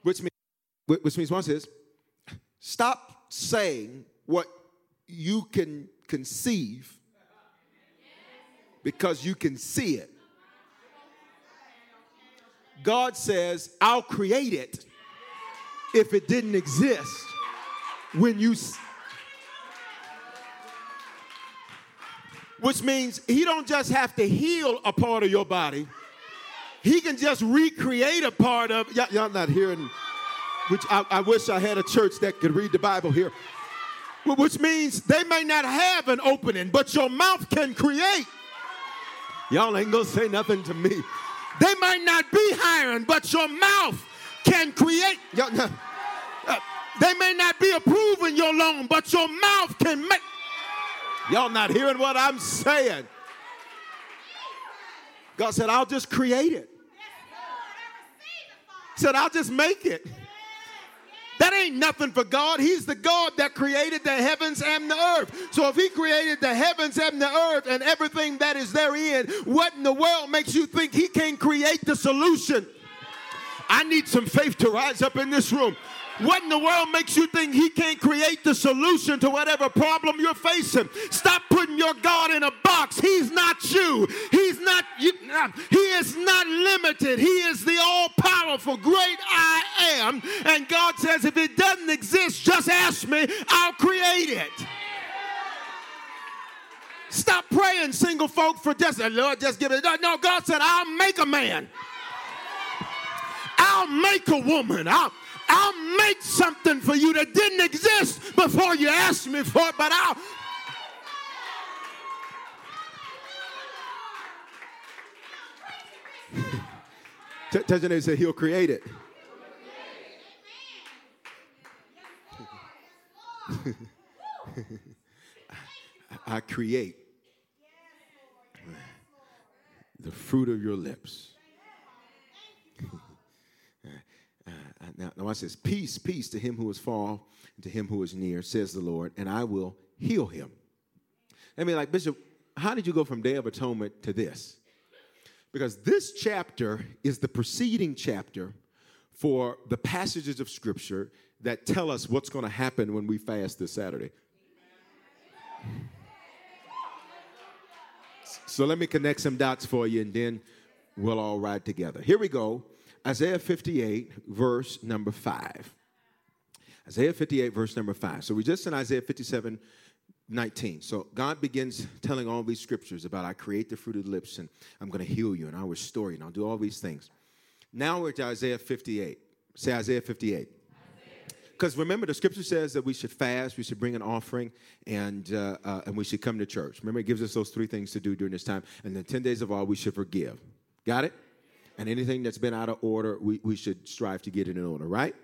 Which means, which means, one says, stop saying what you can conceive because you can see it. God says, I'll create it if it didn't exist when you which means he don't just have to heal a part of your body he can just recreate a part of y- y'all not hearing, which I, I wish I had a church that could read the Bible here. Which means they may not have an opening, but your mouth can create. Y'all ain't gonna say nothing to me. They might not be hiring, but your mouth can create. Y'all, uh, they may not be approving your loan, but your mouth can make. Y'all not hearing what I'm saying? God said, I'll just create it. He said, I'll just make it. That ain't nothing for God. He's the God that created the heavens and the earth. So if He created the heavens and the earth and everything that is therein, what in the world makes you think He can't create the solution? I need some faith to rise up in this room. What in the world makes you think he can't create the solution to whatever problem you're facing? Stop putting your God in a box. He's not you. He's not you. He is not limited. He is the all-powerful great I am. And God says if it doesn't exist, just ask me. I'll create it. Stop praying, single folk, for just Lord, just give it. No, God said, I'll make a man. I'll make a woman. I'll I'll make something for you that didn't exist before you asked me for it, but I'll. Tell your He'll create it. I create the fruit of your lips. Now, now I says, peace, peace to him who is far and to him who is near, says the Lord, and I will heal him. I mean, like, Bishop, how did you go from Day of Atonement to this? Because this chapter is the preceding chapter for the passages of Scripture that tell us what's going to happen when we fast this Saturday. So let me connect some dots for you and then we'll all ride together. Here we go Isaiah 58, verse number 5. Isaiah 58, verse number 5. So we're just in Isaiah 57, 19. So God begins telling all these scriptures about I create the fruit of the lips and I'm going to heal you and I'll restore you and I'll do all these things. Now we're to Isaiah 58. Say Isaiah 58. Because remember, the scripture says that we should fast, we should bring an offering, and, uh, uh, and we should come to church. Remember, it gives us those three things to do during this time. And then 10 days of awe, we should forgive. Got it? And anything that's been out of order, we, we should strive to get it in order, right?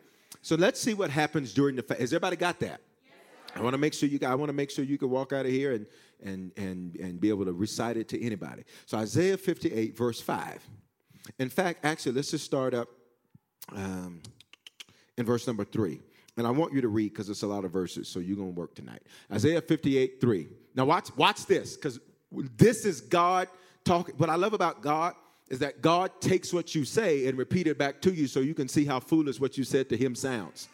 So let's see what happens during the fast. Has everybody got that? I want to make sure you I want to make sure you can walk out of here and and and and be able to recite it to anybody. So Isaiah 58 verse 5. In fact, actually, let's just start up um, in verse number three. And I want you to read because it's a lot of verses, so you're gonna work tonight. Isaiah 58, 3. Now watch, watch this, because this is God talking. What I love about God is that God takes what you say and repeat it back to you so you can see how foolish what you said to him sounds.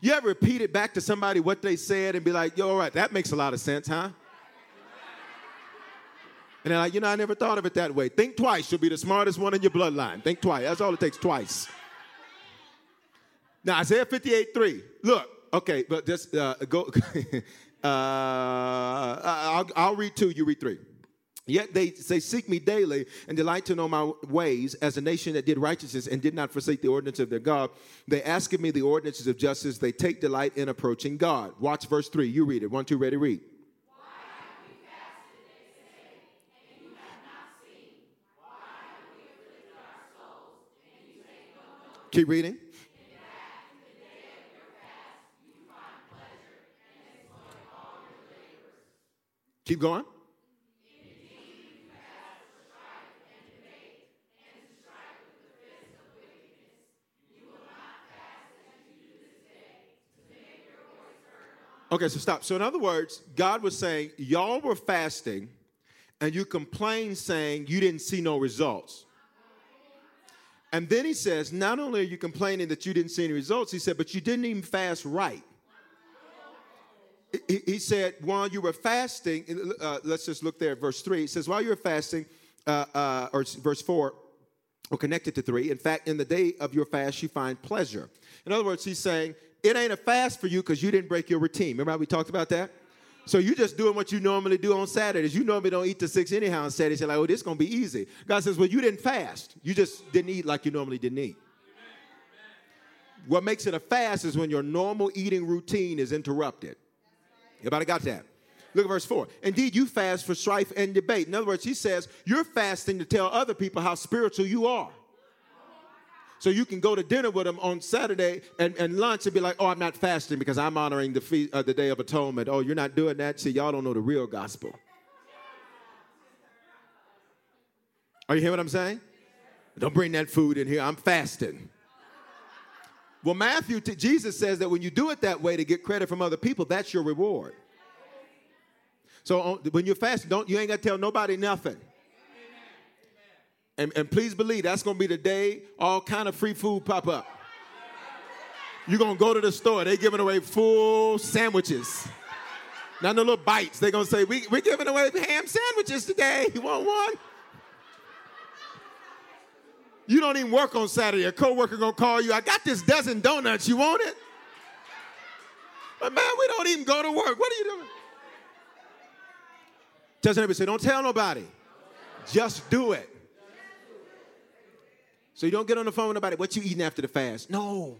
You ever repeat it back to somebody what they said and be like, yo, all right, that makes a lot of sense, huh? And they're like, you know, I never thought of it that way. Think twice. You'll be the smartest one in your bloodline. Think twice. That's all it takes, twice. Now, Isaiah 58 3. Look, okay, but just uh, go. uh, I'll, I'll read two, you read three. Yet they, they seek me daily and delight to know my ways as a nation that did righteousness and did not forsake the ordinance of their God. They ask of me the ordinances of justice. They take delight in approaching God. Watch verse 3. You read it. One, two, ready, read. Keep reading. Keep going. Okay, so stop. So, in other words, God was saying, Y'all were fasting and you complained saying you didn't see no results. And then he says, Not only are you complaining that you didn't see any results, he said, but you didn't even fast right. He, he said, While you were fasting, uh, let's just look there at verse 3. It says, While you were fasting, uh, uh, or verse 4, or connected to 3, in fact, in the day of your fast, you find pleasure. In other words, he's saying, it ain't a fast for you because you didn't break your routine. Remember how we talked about that? So you're just doing what you normally do on Saturdays. You normally don't eat the six anyhow on Saturdays. You're like, oh, this is gonna be easy. God says, well, you didn't fast. You just didn't eat like you normally didn't eat. What makes it a fast is when your normal eating routine is interrupted. Everybody got that? Look at verse 4. Indeed, you fast for strife and debate. In other words, he says, you're fasting to tell other people how spiritual you are. So you can go to dinner with them on Saturday and, and lunch and be like, oh, I'm not fasting because I'm honoring the, feast, uh, the Day of Atonement. Oh, you're not doing that? See, y'all don't know the real gospel. Are you hearing what I'm saying? Don't bring that food in here. I'm fasting. Well, Matthew, t- Jesus says that when you do it that way to get credit from other people, that's your reward. So when you're fasting, don't you ain't got to tell nobody nothing. And, and please believe that's to be the day all kind of free food pop up. You're to go to the store. They're giving away full sandwiches. Not no little bites. They're to say, we, we're giving away ham sandwiches today. You want one? You don't even work on Saturday. A coworker to call you. I got this dozen donuts. You want it? But man, we don't even go to work. What are you doing? Tell somebody, say, don't tell nobody. Just do it. So you don't get on the phone with nobody. What you eating after the fast? No.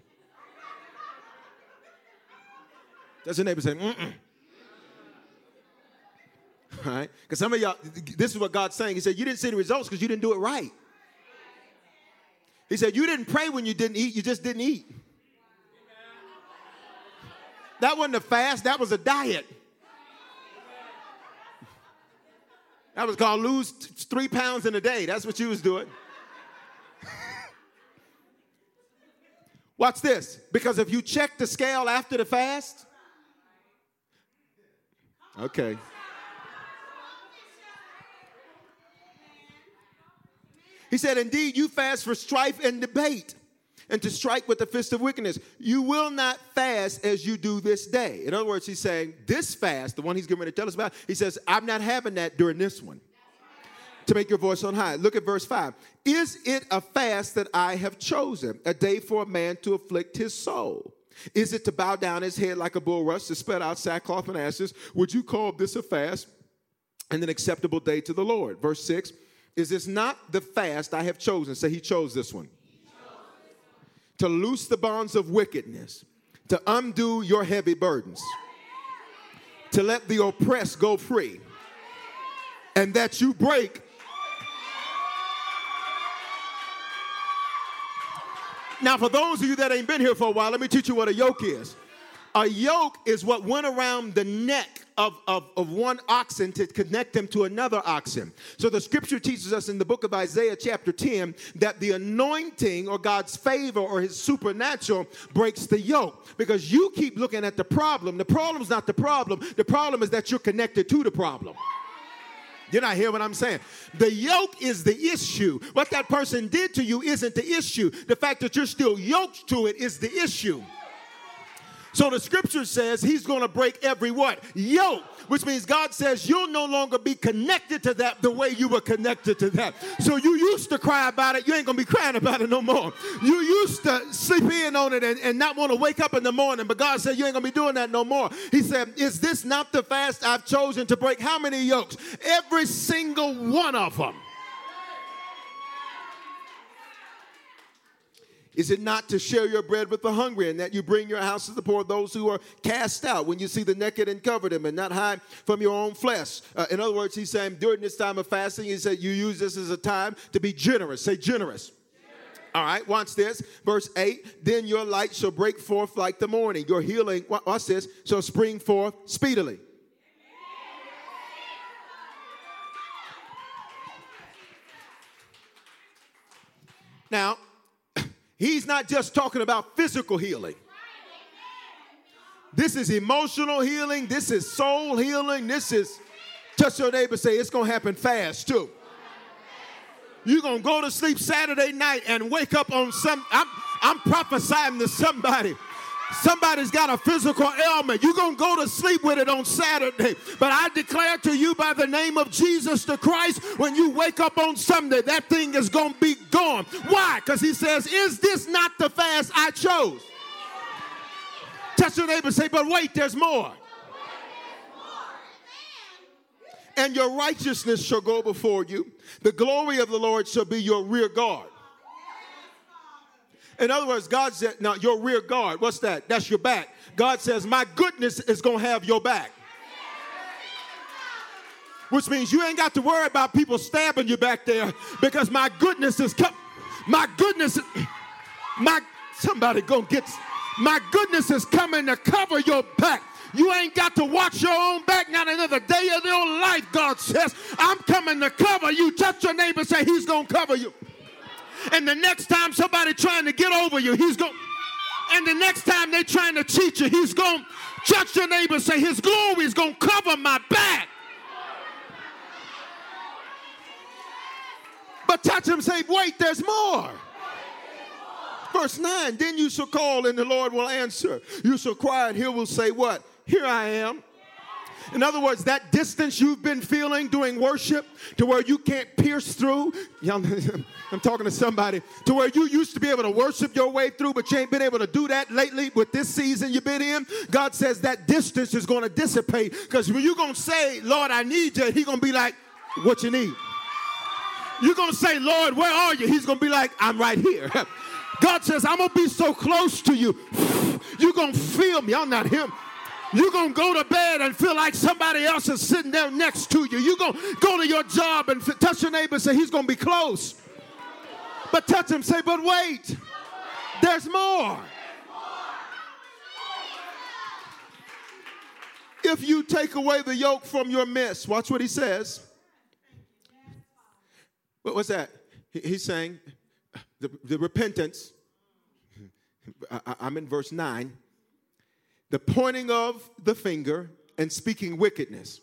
Does your neighbor say, mm-mm? All right? Because some of y'all, this is what God's saying. He said, You didn't see the results because you didn't do it right. He said, You didn't pray when you didn't eat, you just didn't eat. That wasn't a fast, that was a diet. That was called lose three pounds in a day. That's what you was doing. Watch this. Because if you check the scale after the fast, okay. He said, Indeed, you fast for strife and debate and to strike with the fist of wickedness. You will not fast as you do this day. In other words, he's saying, This fast, the one he's getting ready to tell us about, he says, I'm not having that during this one. To make your voice on high. Look at verse 5. Is it a fast that I have chosen, a day for a man to afflict his soul? Is it to bow down his head like a bulrush, to spread out sackcloth and ashes? Would you call this a fast and an acceptable day to the Lord? Verse 6 Is this not the fast I have chosen? Say, He chose this one. To loose the bonds of wickedness, to undo your heavy burdens, to let the oppressed go free, and that you break Now, for those of you that ain't been here for a while, let me teach you what a yoke is. A yoke is what went around the neck of, of, of one oxen to connect them to another oxen. So the scripture teaches us in the book of Isaiah, chapter 10, that the anointing or God's favor or his supernatural breaks the yoke. Because you keep looking at the problem. The problem's not the problem, the problem is that you're connected to the problem. You're not hearing what I'm saying. The yoke is the issue. What that person did to you isn't the issue. The fact that you're still yoked to it is the issue. So the scripture says he's going to break every what? Yoke, which means God says you'll no longer be connected to that the way you were connected to that. So you used to cry about it, you ain't going to be crying about it no more. You used to sleep in on it and, and not want to wake up in the morning, but God said you ain't going to be doing that no more. He said, Is this not the fast I've chosen to break how many yokes? Every single one of them. Is it not to share your bread with the hungry and that you bring your house to the poor, those who are cast out when you see the naked and cover them and not hide from your own flesh? Uh, in other words, he's saying during this time of fasting, he said you use this as a time to be generous. Say generous. All right, watch this. Verse 8 Then your light shall break forth like the morning. Your healing, watch this, shall spring forth speedily. Now, He's not just talking about physical healing. This is emotional healing. This is soul healing. This is, touch your neighbor, say, it's going to happen fast too. You're going to go to sleep Saturday night and wake up on some, I'm, I'm prophesying to somebody Somebody's got a physical ailment. You're going to go to sleep with it on Saturday. But I declare to you by the name of Jesus the Christ, when you wake up on Sunday, that thing is going to be gone. Why? Because he says, Is this not the fast I chose? Touch your neighbor say, But wait, there's more. And your righteousness shall go before you. The glory of the Lord shall be your rear guard. In other words, God said, now your rear guard, what's that? That's your back. God says, my goodness is going to have your back. Which means you ain't got to worry about people stabbing you back there because my goodness is coming. My goodness, my somebody gonna get my goodness is coming to cover your back. You ain't got to watch your own back, not another day of your life, God says. I'm coming to cover you. Touch your neighbor, say, He's gonna cover you. And the next time somebody trying to get over you, he's going. And the next time they trying to cheat you, he's going. Touch your neighbor, say his glory is going to cover my back. But touch him, say, wait, there's more. Verse 9, then you shall call and the Lord will answer. You shall cry and he will say, What? Here I am. In other words, that distance you've been feeling doing worship to where you can't pierce through. I'm talking to somebody to where you used to be able to worship your way through, but you ain't been able to do that lately with this season you've been in. God says that distance is going to dissipate because when you're going to say, Lord, I need you, He's going to be like, What you need? You're going to say, Lord, where are you? He's going to be like, I'm right here. God says, I'm going to be so close to you. You're going to feel me. I'm not him. You're going to go to bed and feel like somebody else is sitting there next to you. You're going to go to your job and touch your neighbor and say, He's going to be close. But touch him, say, But wait, there's more. If you take away the yoke from your midst, watch what he says. What was that? He's saying the, the repentance. I, I'm in verse 9 the pointing of the finger and speaking wickedness.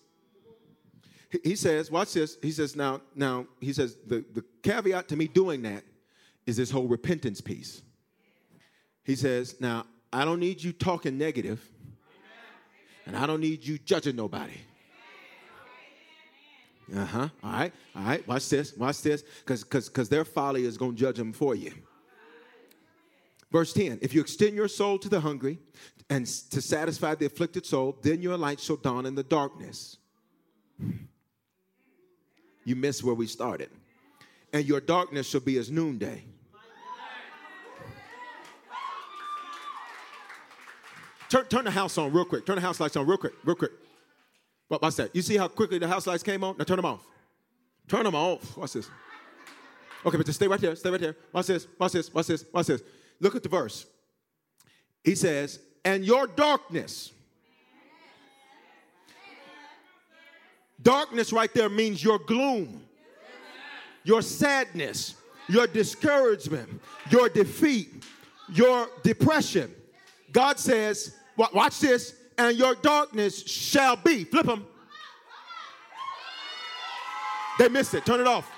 He says, watch this. He says, now, now, he says, the, the caveat to me doing that is this whole repentance piece. He says, now, I don't need you talking negative, and I don't need you judging nobody. Uh huh. All right. All right. Watch this. Watch this. Because because because their folly is to judge them for you. Verse 10 If you extend your soul to the hungry and to satisfy the afflicted soul, then your light shall dawn in the darkness. You missed where we started. And your darkness shall be as noonday. Turn, turn the house on real quick. Turn the house lights on real quick, real quick. What, what's that? You see how quickly the house lights came on? Now turn them off. Turn them off. Watch this? Okay, but just stay right there. Stay right there. Watch this. Watch this. Watch this. Watch this. Look at the verse. He says, and your darkness. Darkness right there means your gloom, your sadness, your discouragement, your defeat, your depression. God says, watch this, and your darkness shall be. Flip them. They missed it. Turn it off.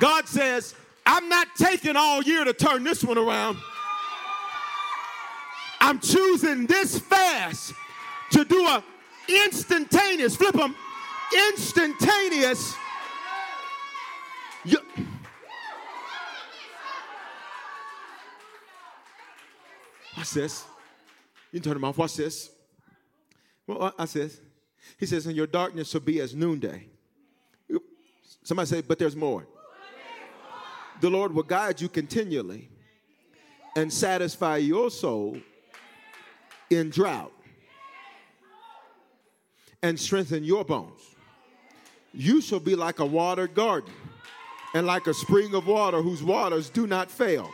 God says, I'm not taking all year to turn this one around. I'm choosing this fast to do a instantaneous, flip them, instantaneous. You, watch this. You turn them off. Watch this. Well, I says, he says, and your darkness shall be as noonday. Somebody say, but there's more. The Lord will guide you continually and satisfy your soul in drought and strengthen your bones. You shall be like a watered garden and like a spring of water whose waters do not fail.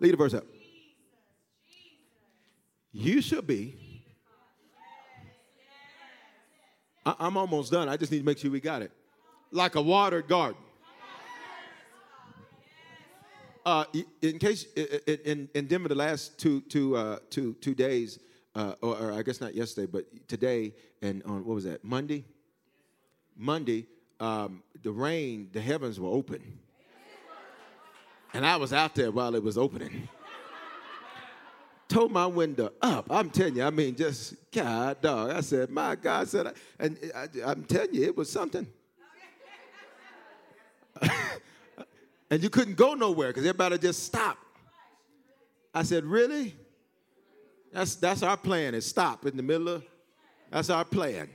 Lead the verse up. You shall be. I, am almost done. I just need to make sure we got it. Like a watered garden uh, in case in, in Denver, the last two, two, uh, two, two days, uh, or, or, I guess not yesterday, but today and on what was that Monday? Monday, um, the rain, the heavens were open, and I was out there while it was opening. Told my window up. I'm telling you, I mean, just God, dog. I said, my God, I said, and I, I'm telling you, it was something. and you couldn't go nowhere because everybody just stopped. I said, Really? That's, that's our plan is stop in the middle of, that's our plan.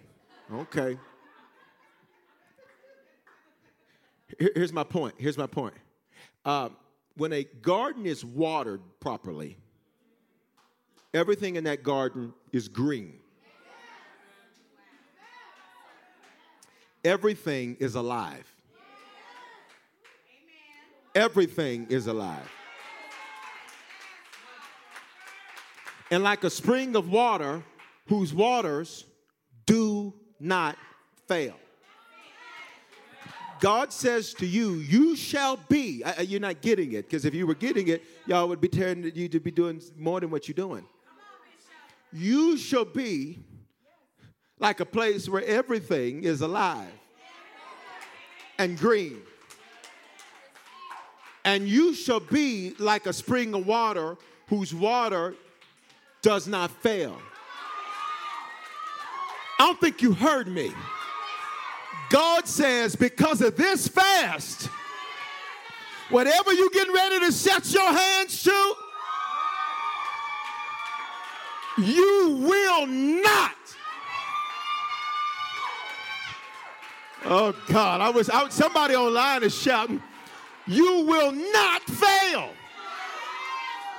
Okay. Here, here's my point. Here's my point. Um, when a garden is watered properly, everything in that garden is green. Everything is alive everything is alive. And like a spring of water whose waters do not fail. God says to you, You shall be. you're not getting it, because if you were getting it, y'all would be telling you to be doing more than what you're doing. You shall be like a place where everything is alive and green and you shall be like a spring of water whose water does not fail. I don't think you heard me. God says, because of this fast, whatever you're getting ready to set your hands to, you will not. Oh God, I was out. Somebody online is shouting, "You will not fail."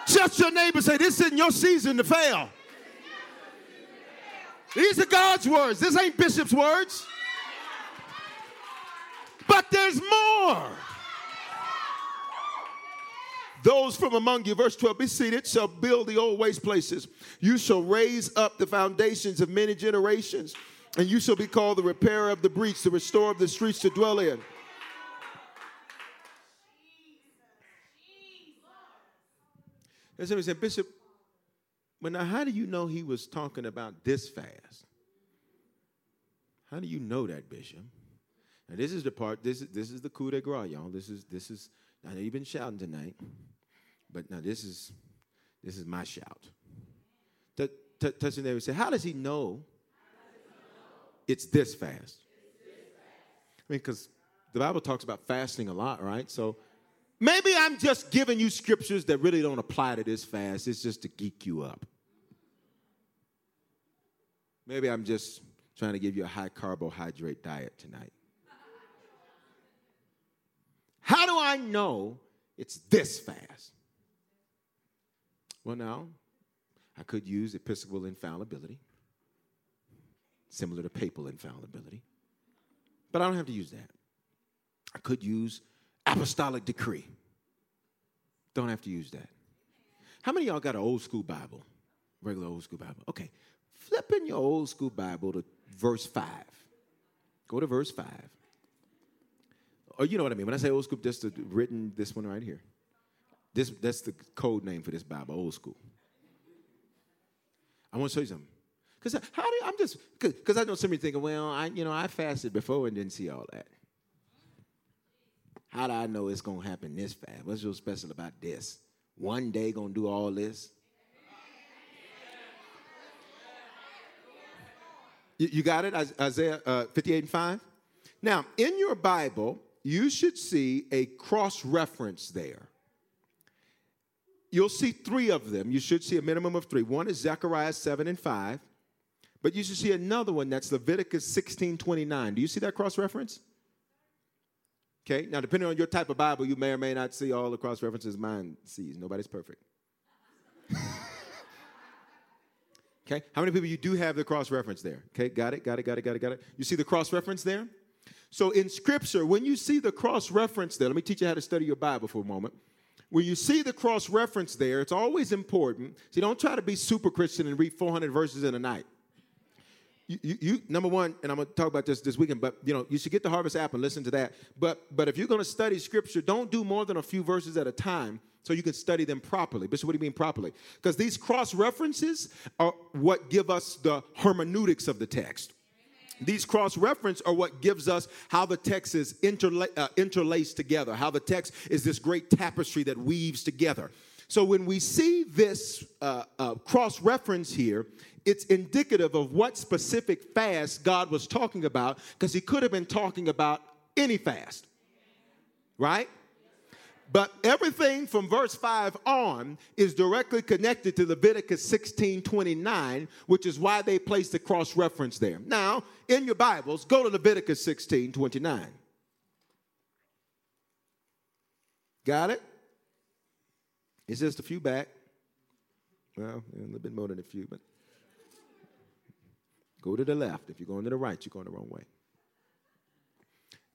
Just your neighbor say, "This isn't your season to fail." These are God's words. This ain't Bishop's words. But there's more. Those from among you, verse 12, be seated, shall build the old waste places. You shall raise up the foundations of many generations, and you shall be called the repairer of the breach, the restorer of the streets to dwell in. And somebody said, Bishop, but now how do you know he was talking about this fast? How do you know that, Bishop? Now this is the part, this is this is the coup de grace, y'all. This is this is I know you've been shouting tonight, but now this is this is my shout. Touch, touch, touch the neighbor say, How does he know it's this fast? I mean, because the Bible talks about fasting a lot, right? So maybe I'm just giving you scriptures that really don't apply to this fast. It's just to geek you up. Maybe I'm just trying to give you a high carbohydrate diet tonight. How I know it's this fast? Well, now, I could use episcopal infallibility, similar to papal infallibility, but I don't have to use that. I could use apostolic decree. Don't have to use that. How many y'all got an old school Bible? Regular old school Bible. Okay. Flip in your old school Bible to verse 5. Go to verse 5. Or you know what I mean. When I say old school, just the written this one right here. This that's the code name for this Bible, old school. I want to show you something. Because how do I'm just because I know somebody thinking, well, I you know I fasted before and didn't see all that. How do I know it's gonna happen this fast? What's so special about this? One day gonna do all this? You, you got it, Isaiah uh, 58 and 5? Now, in your Bible, you should see a cross reference there. You'll see three of them. You should see a minimum of three. One is Zechariah 7 and 5, but you should see another one that's Leviticus 16 29. Do you see that cross reference? Okay, now depending on your type of Bible, you may or may not see all the cross references mine sees. Nobody's perfect. okay, how many people you do have the cross reference there? Okay, got it, got it, got it, got it, got it. You see the cross reference there? So in scripture, when you see the cross reference there, let me teach you how to study your Bible for a moment. When you see the cross reference there, it's always important. See, don't try to be super Christian and read 400 verses in a night. You, you, you, number one, and I'm going to talk about this this weekend, but you know, you should get the Harvest app and listen to that. But but if you're going to study Scripture, don't do more than a few verses at a time, so you can study them properly. Bishop, what do you mean properly? Because these cross references are what give us the hermeneutics of the text. These cross reference are what gives us how the text is interla- uh, interlaced together, how the text is this great tapestry that weaves together. So when we see this uh, uh, cross reference here, it's indicative of what specific fast God was talking about, because he could have been talking about any fast, right? But everything from verse 5 on is directly connected to Leviticus 16 29, which is why they placed the cross reference there. Now, in your Bibles, go to Leviticus 16 29. Got it? It's just a few back. Well, a little bit more than a few, but go to the left. If you're going to the right, you're going the wrong way.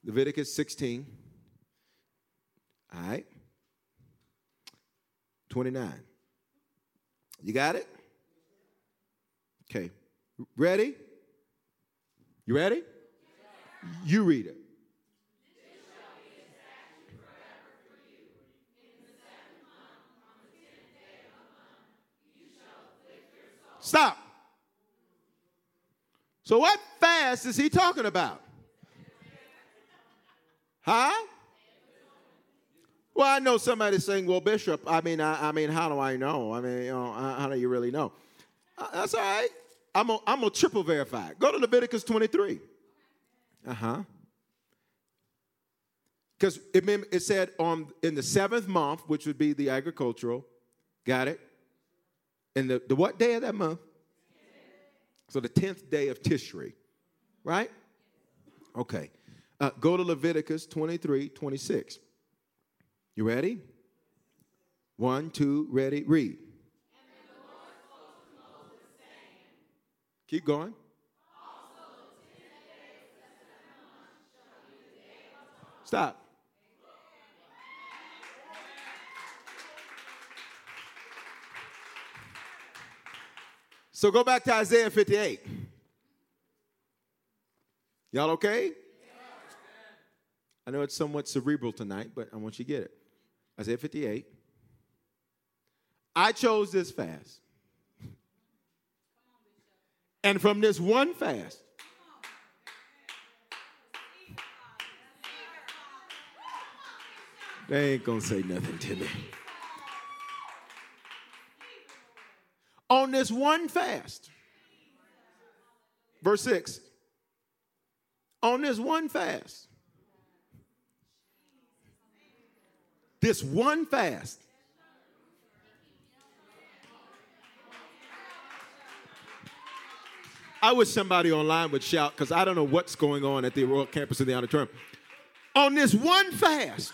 Leviticus 16 all right. 29. You got it? Okay. Ready? You ready? You read it. Stop. So, what fast is he talking about? Huh? Well, I know somebody saying, "Well, Bishop, I mean, I, I mean, how do I know? I mean, you know, how, do you really know?" Uh, that's all right. I'm gonna I'm triple verify. Go to Leviticus 23. Uh huh. Because it, it said on in the seventh month, which would be the agricultural. Got it? And the, the what day of that month? So the tenth day of Tishri, right? Okay. Uh, go to Leviticus 23 26. You ready? One, two, ready, read. Keep going. Stop. So go back to Isaiah 58. Y'all okay? I know it's somewhat cerebral tonight, but I want you to get it. Isaiah 58. I chose this fast. And from this one fast, they ain't gonna say nothing to me. On this one fast, verse 6, on this one fast, this one fast, I wish somebody online would shout because I don't know what's going on at the Royal Campus of the Auditorium. On this one fast,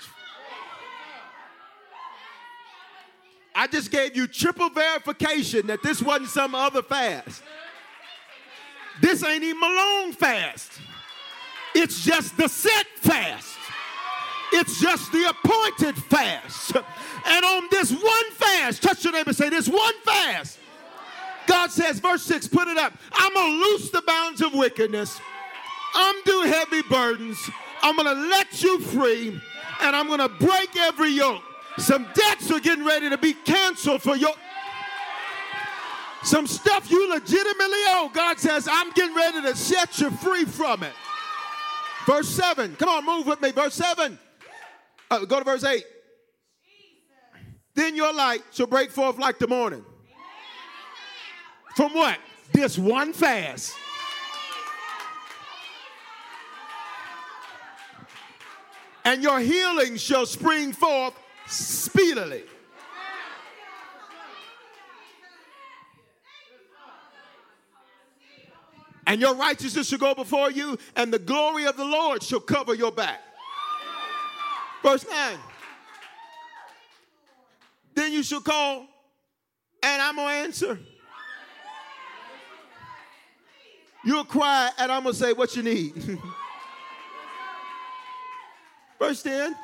I just gave you triple verification that this wasn't some other fast. This ain't even Malone fast. It's just the set fast. It's just the appointed fast. And on this one fast, touch your neighbor and say, this one fast, God says, verse 6, put it up. I'm going to loose the bounds of wickedness, undo heavy burdens. I'm going to let you free, and I'm going to break every yoke. Some debts are getting ready to be canceled for your. Some stuff you legitimately owe. God says, I'm getting ready to set you free from it. Verse 7. Come on, move with me. Verse 7. Uh, go to verse 8. Then your light shall break forth like the morning. From what? This one fast. And your healing shall spring forth speedily. And your righteousness shall go before you, and the glory of the Lord shall cover your back. Verse 9. Then you shall call, and I'm going to answer. You'll cry, and I'm going to say what you need. Verse 10.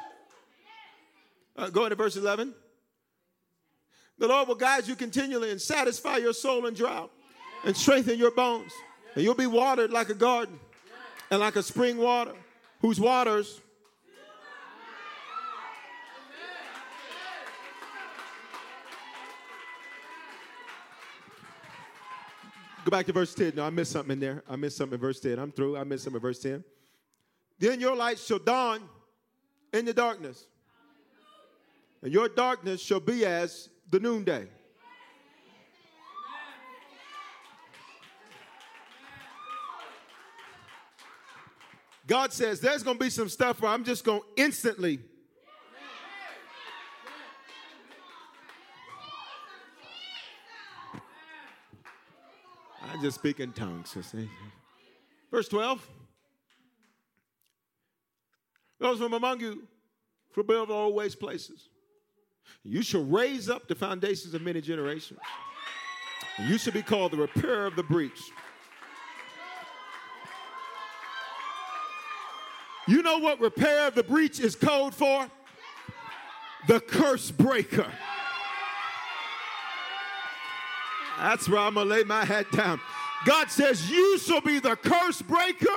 Uh, go into verse 11. The Lord will guide you continually and satisfy your soul in drought and strengthen your bones. And you'll be watered like a garden and like a spring water whose waters Go back to verse 10. No, I missed something in there. I missed something in verse 10. I'm through. I missed something in verse 10. Then your light shall dawn in the darkness, and your darkness shall be as the noonday. God says there's going to be some stuff where I'm just going to instantly. I just speak in tongues. Verse 12. Those from among you for build old waste places. You shall raise up the foundations of many generations. You shall be called the repairer of the breach. You know what repair of the breach is code for? The curse breaker. That's where I'm going to lay my head down. God says, You shall be the curse breaker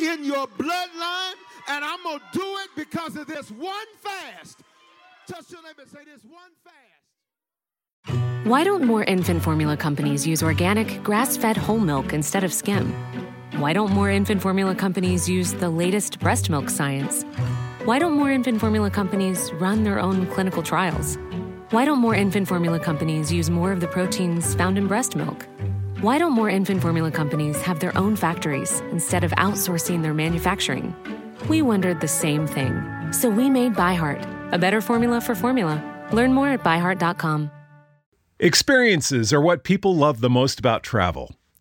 in your bloodline, and I'm going to do it because of this one fast. Touch your neighbor and say, This one fast. Why don't more infant formula companies use organic, grass fed whole milk instead of skim? Why don't more infant formula companies use the latest breast milk science? Why don't more infant formula companies run their own clinical trials? Why don't more infant formula companies use more of the proteins found in breast milk? Why don't more infant formula companies have their own factories instead of outsourcing their manufacturing? We wondered the same thing. So we made ByHeart, a better formula for formula. Learn more at byheart.com. Experiences are what people love the most about travel.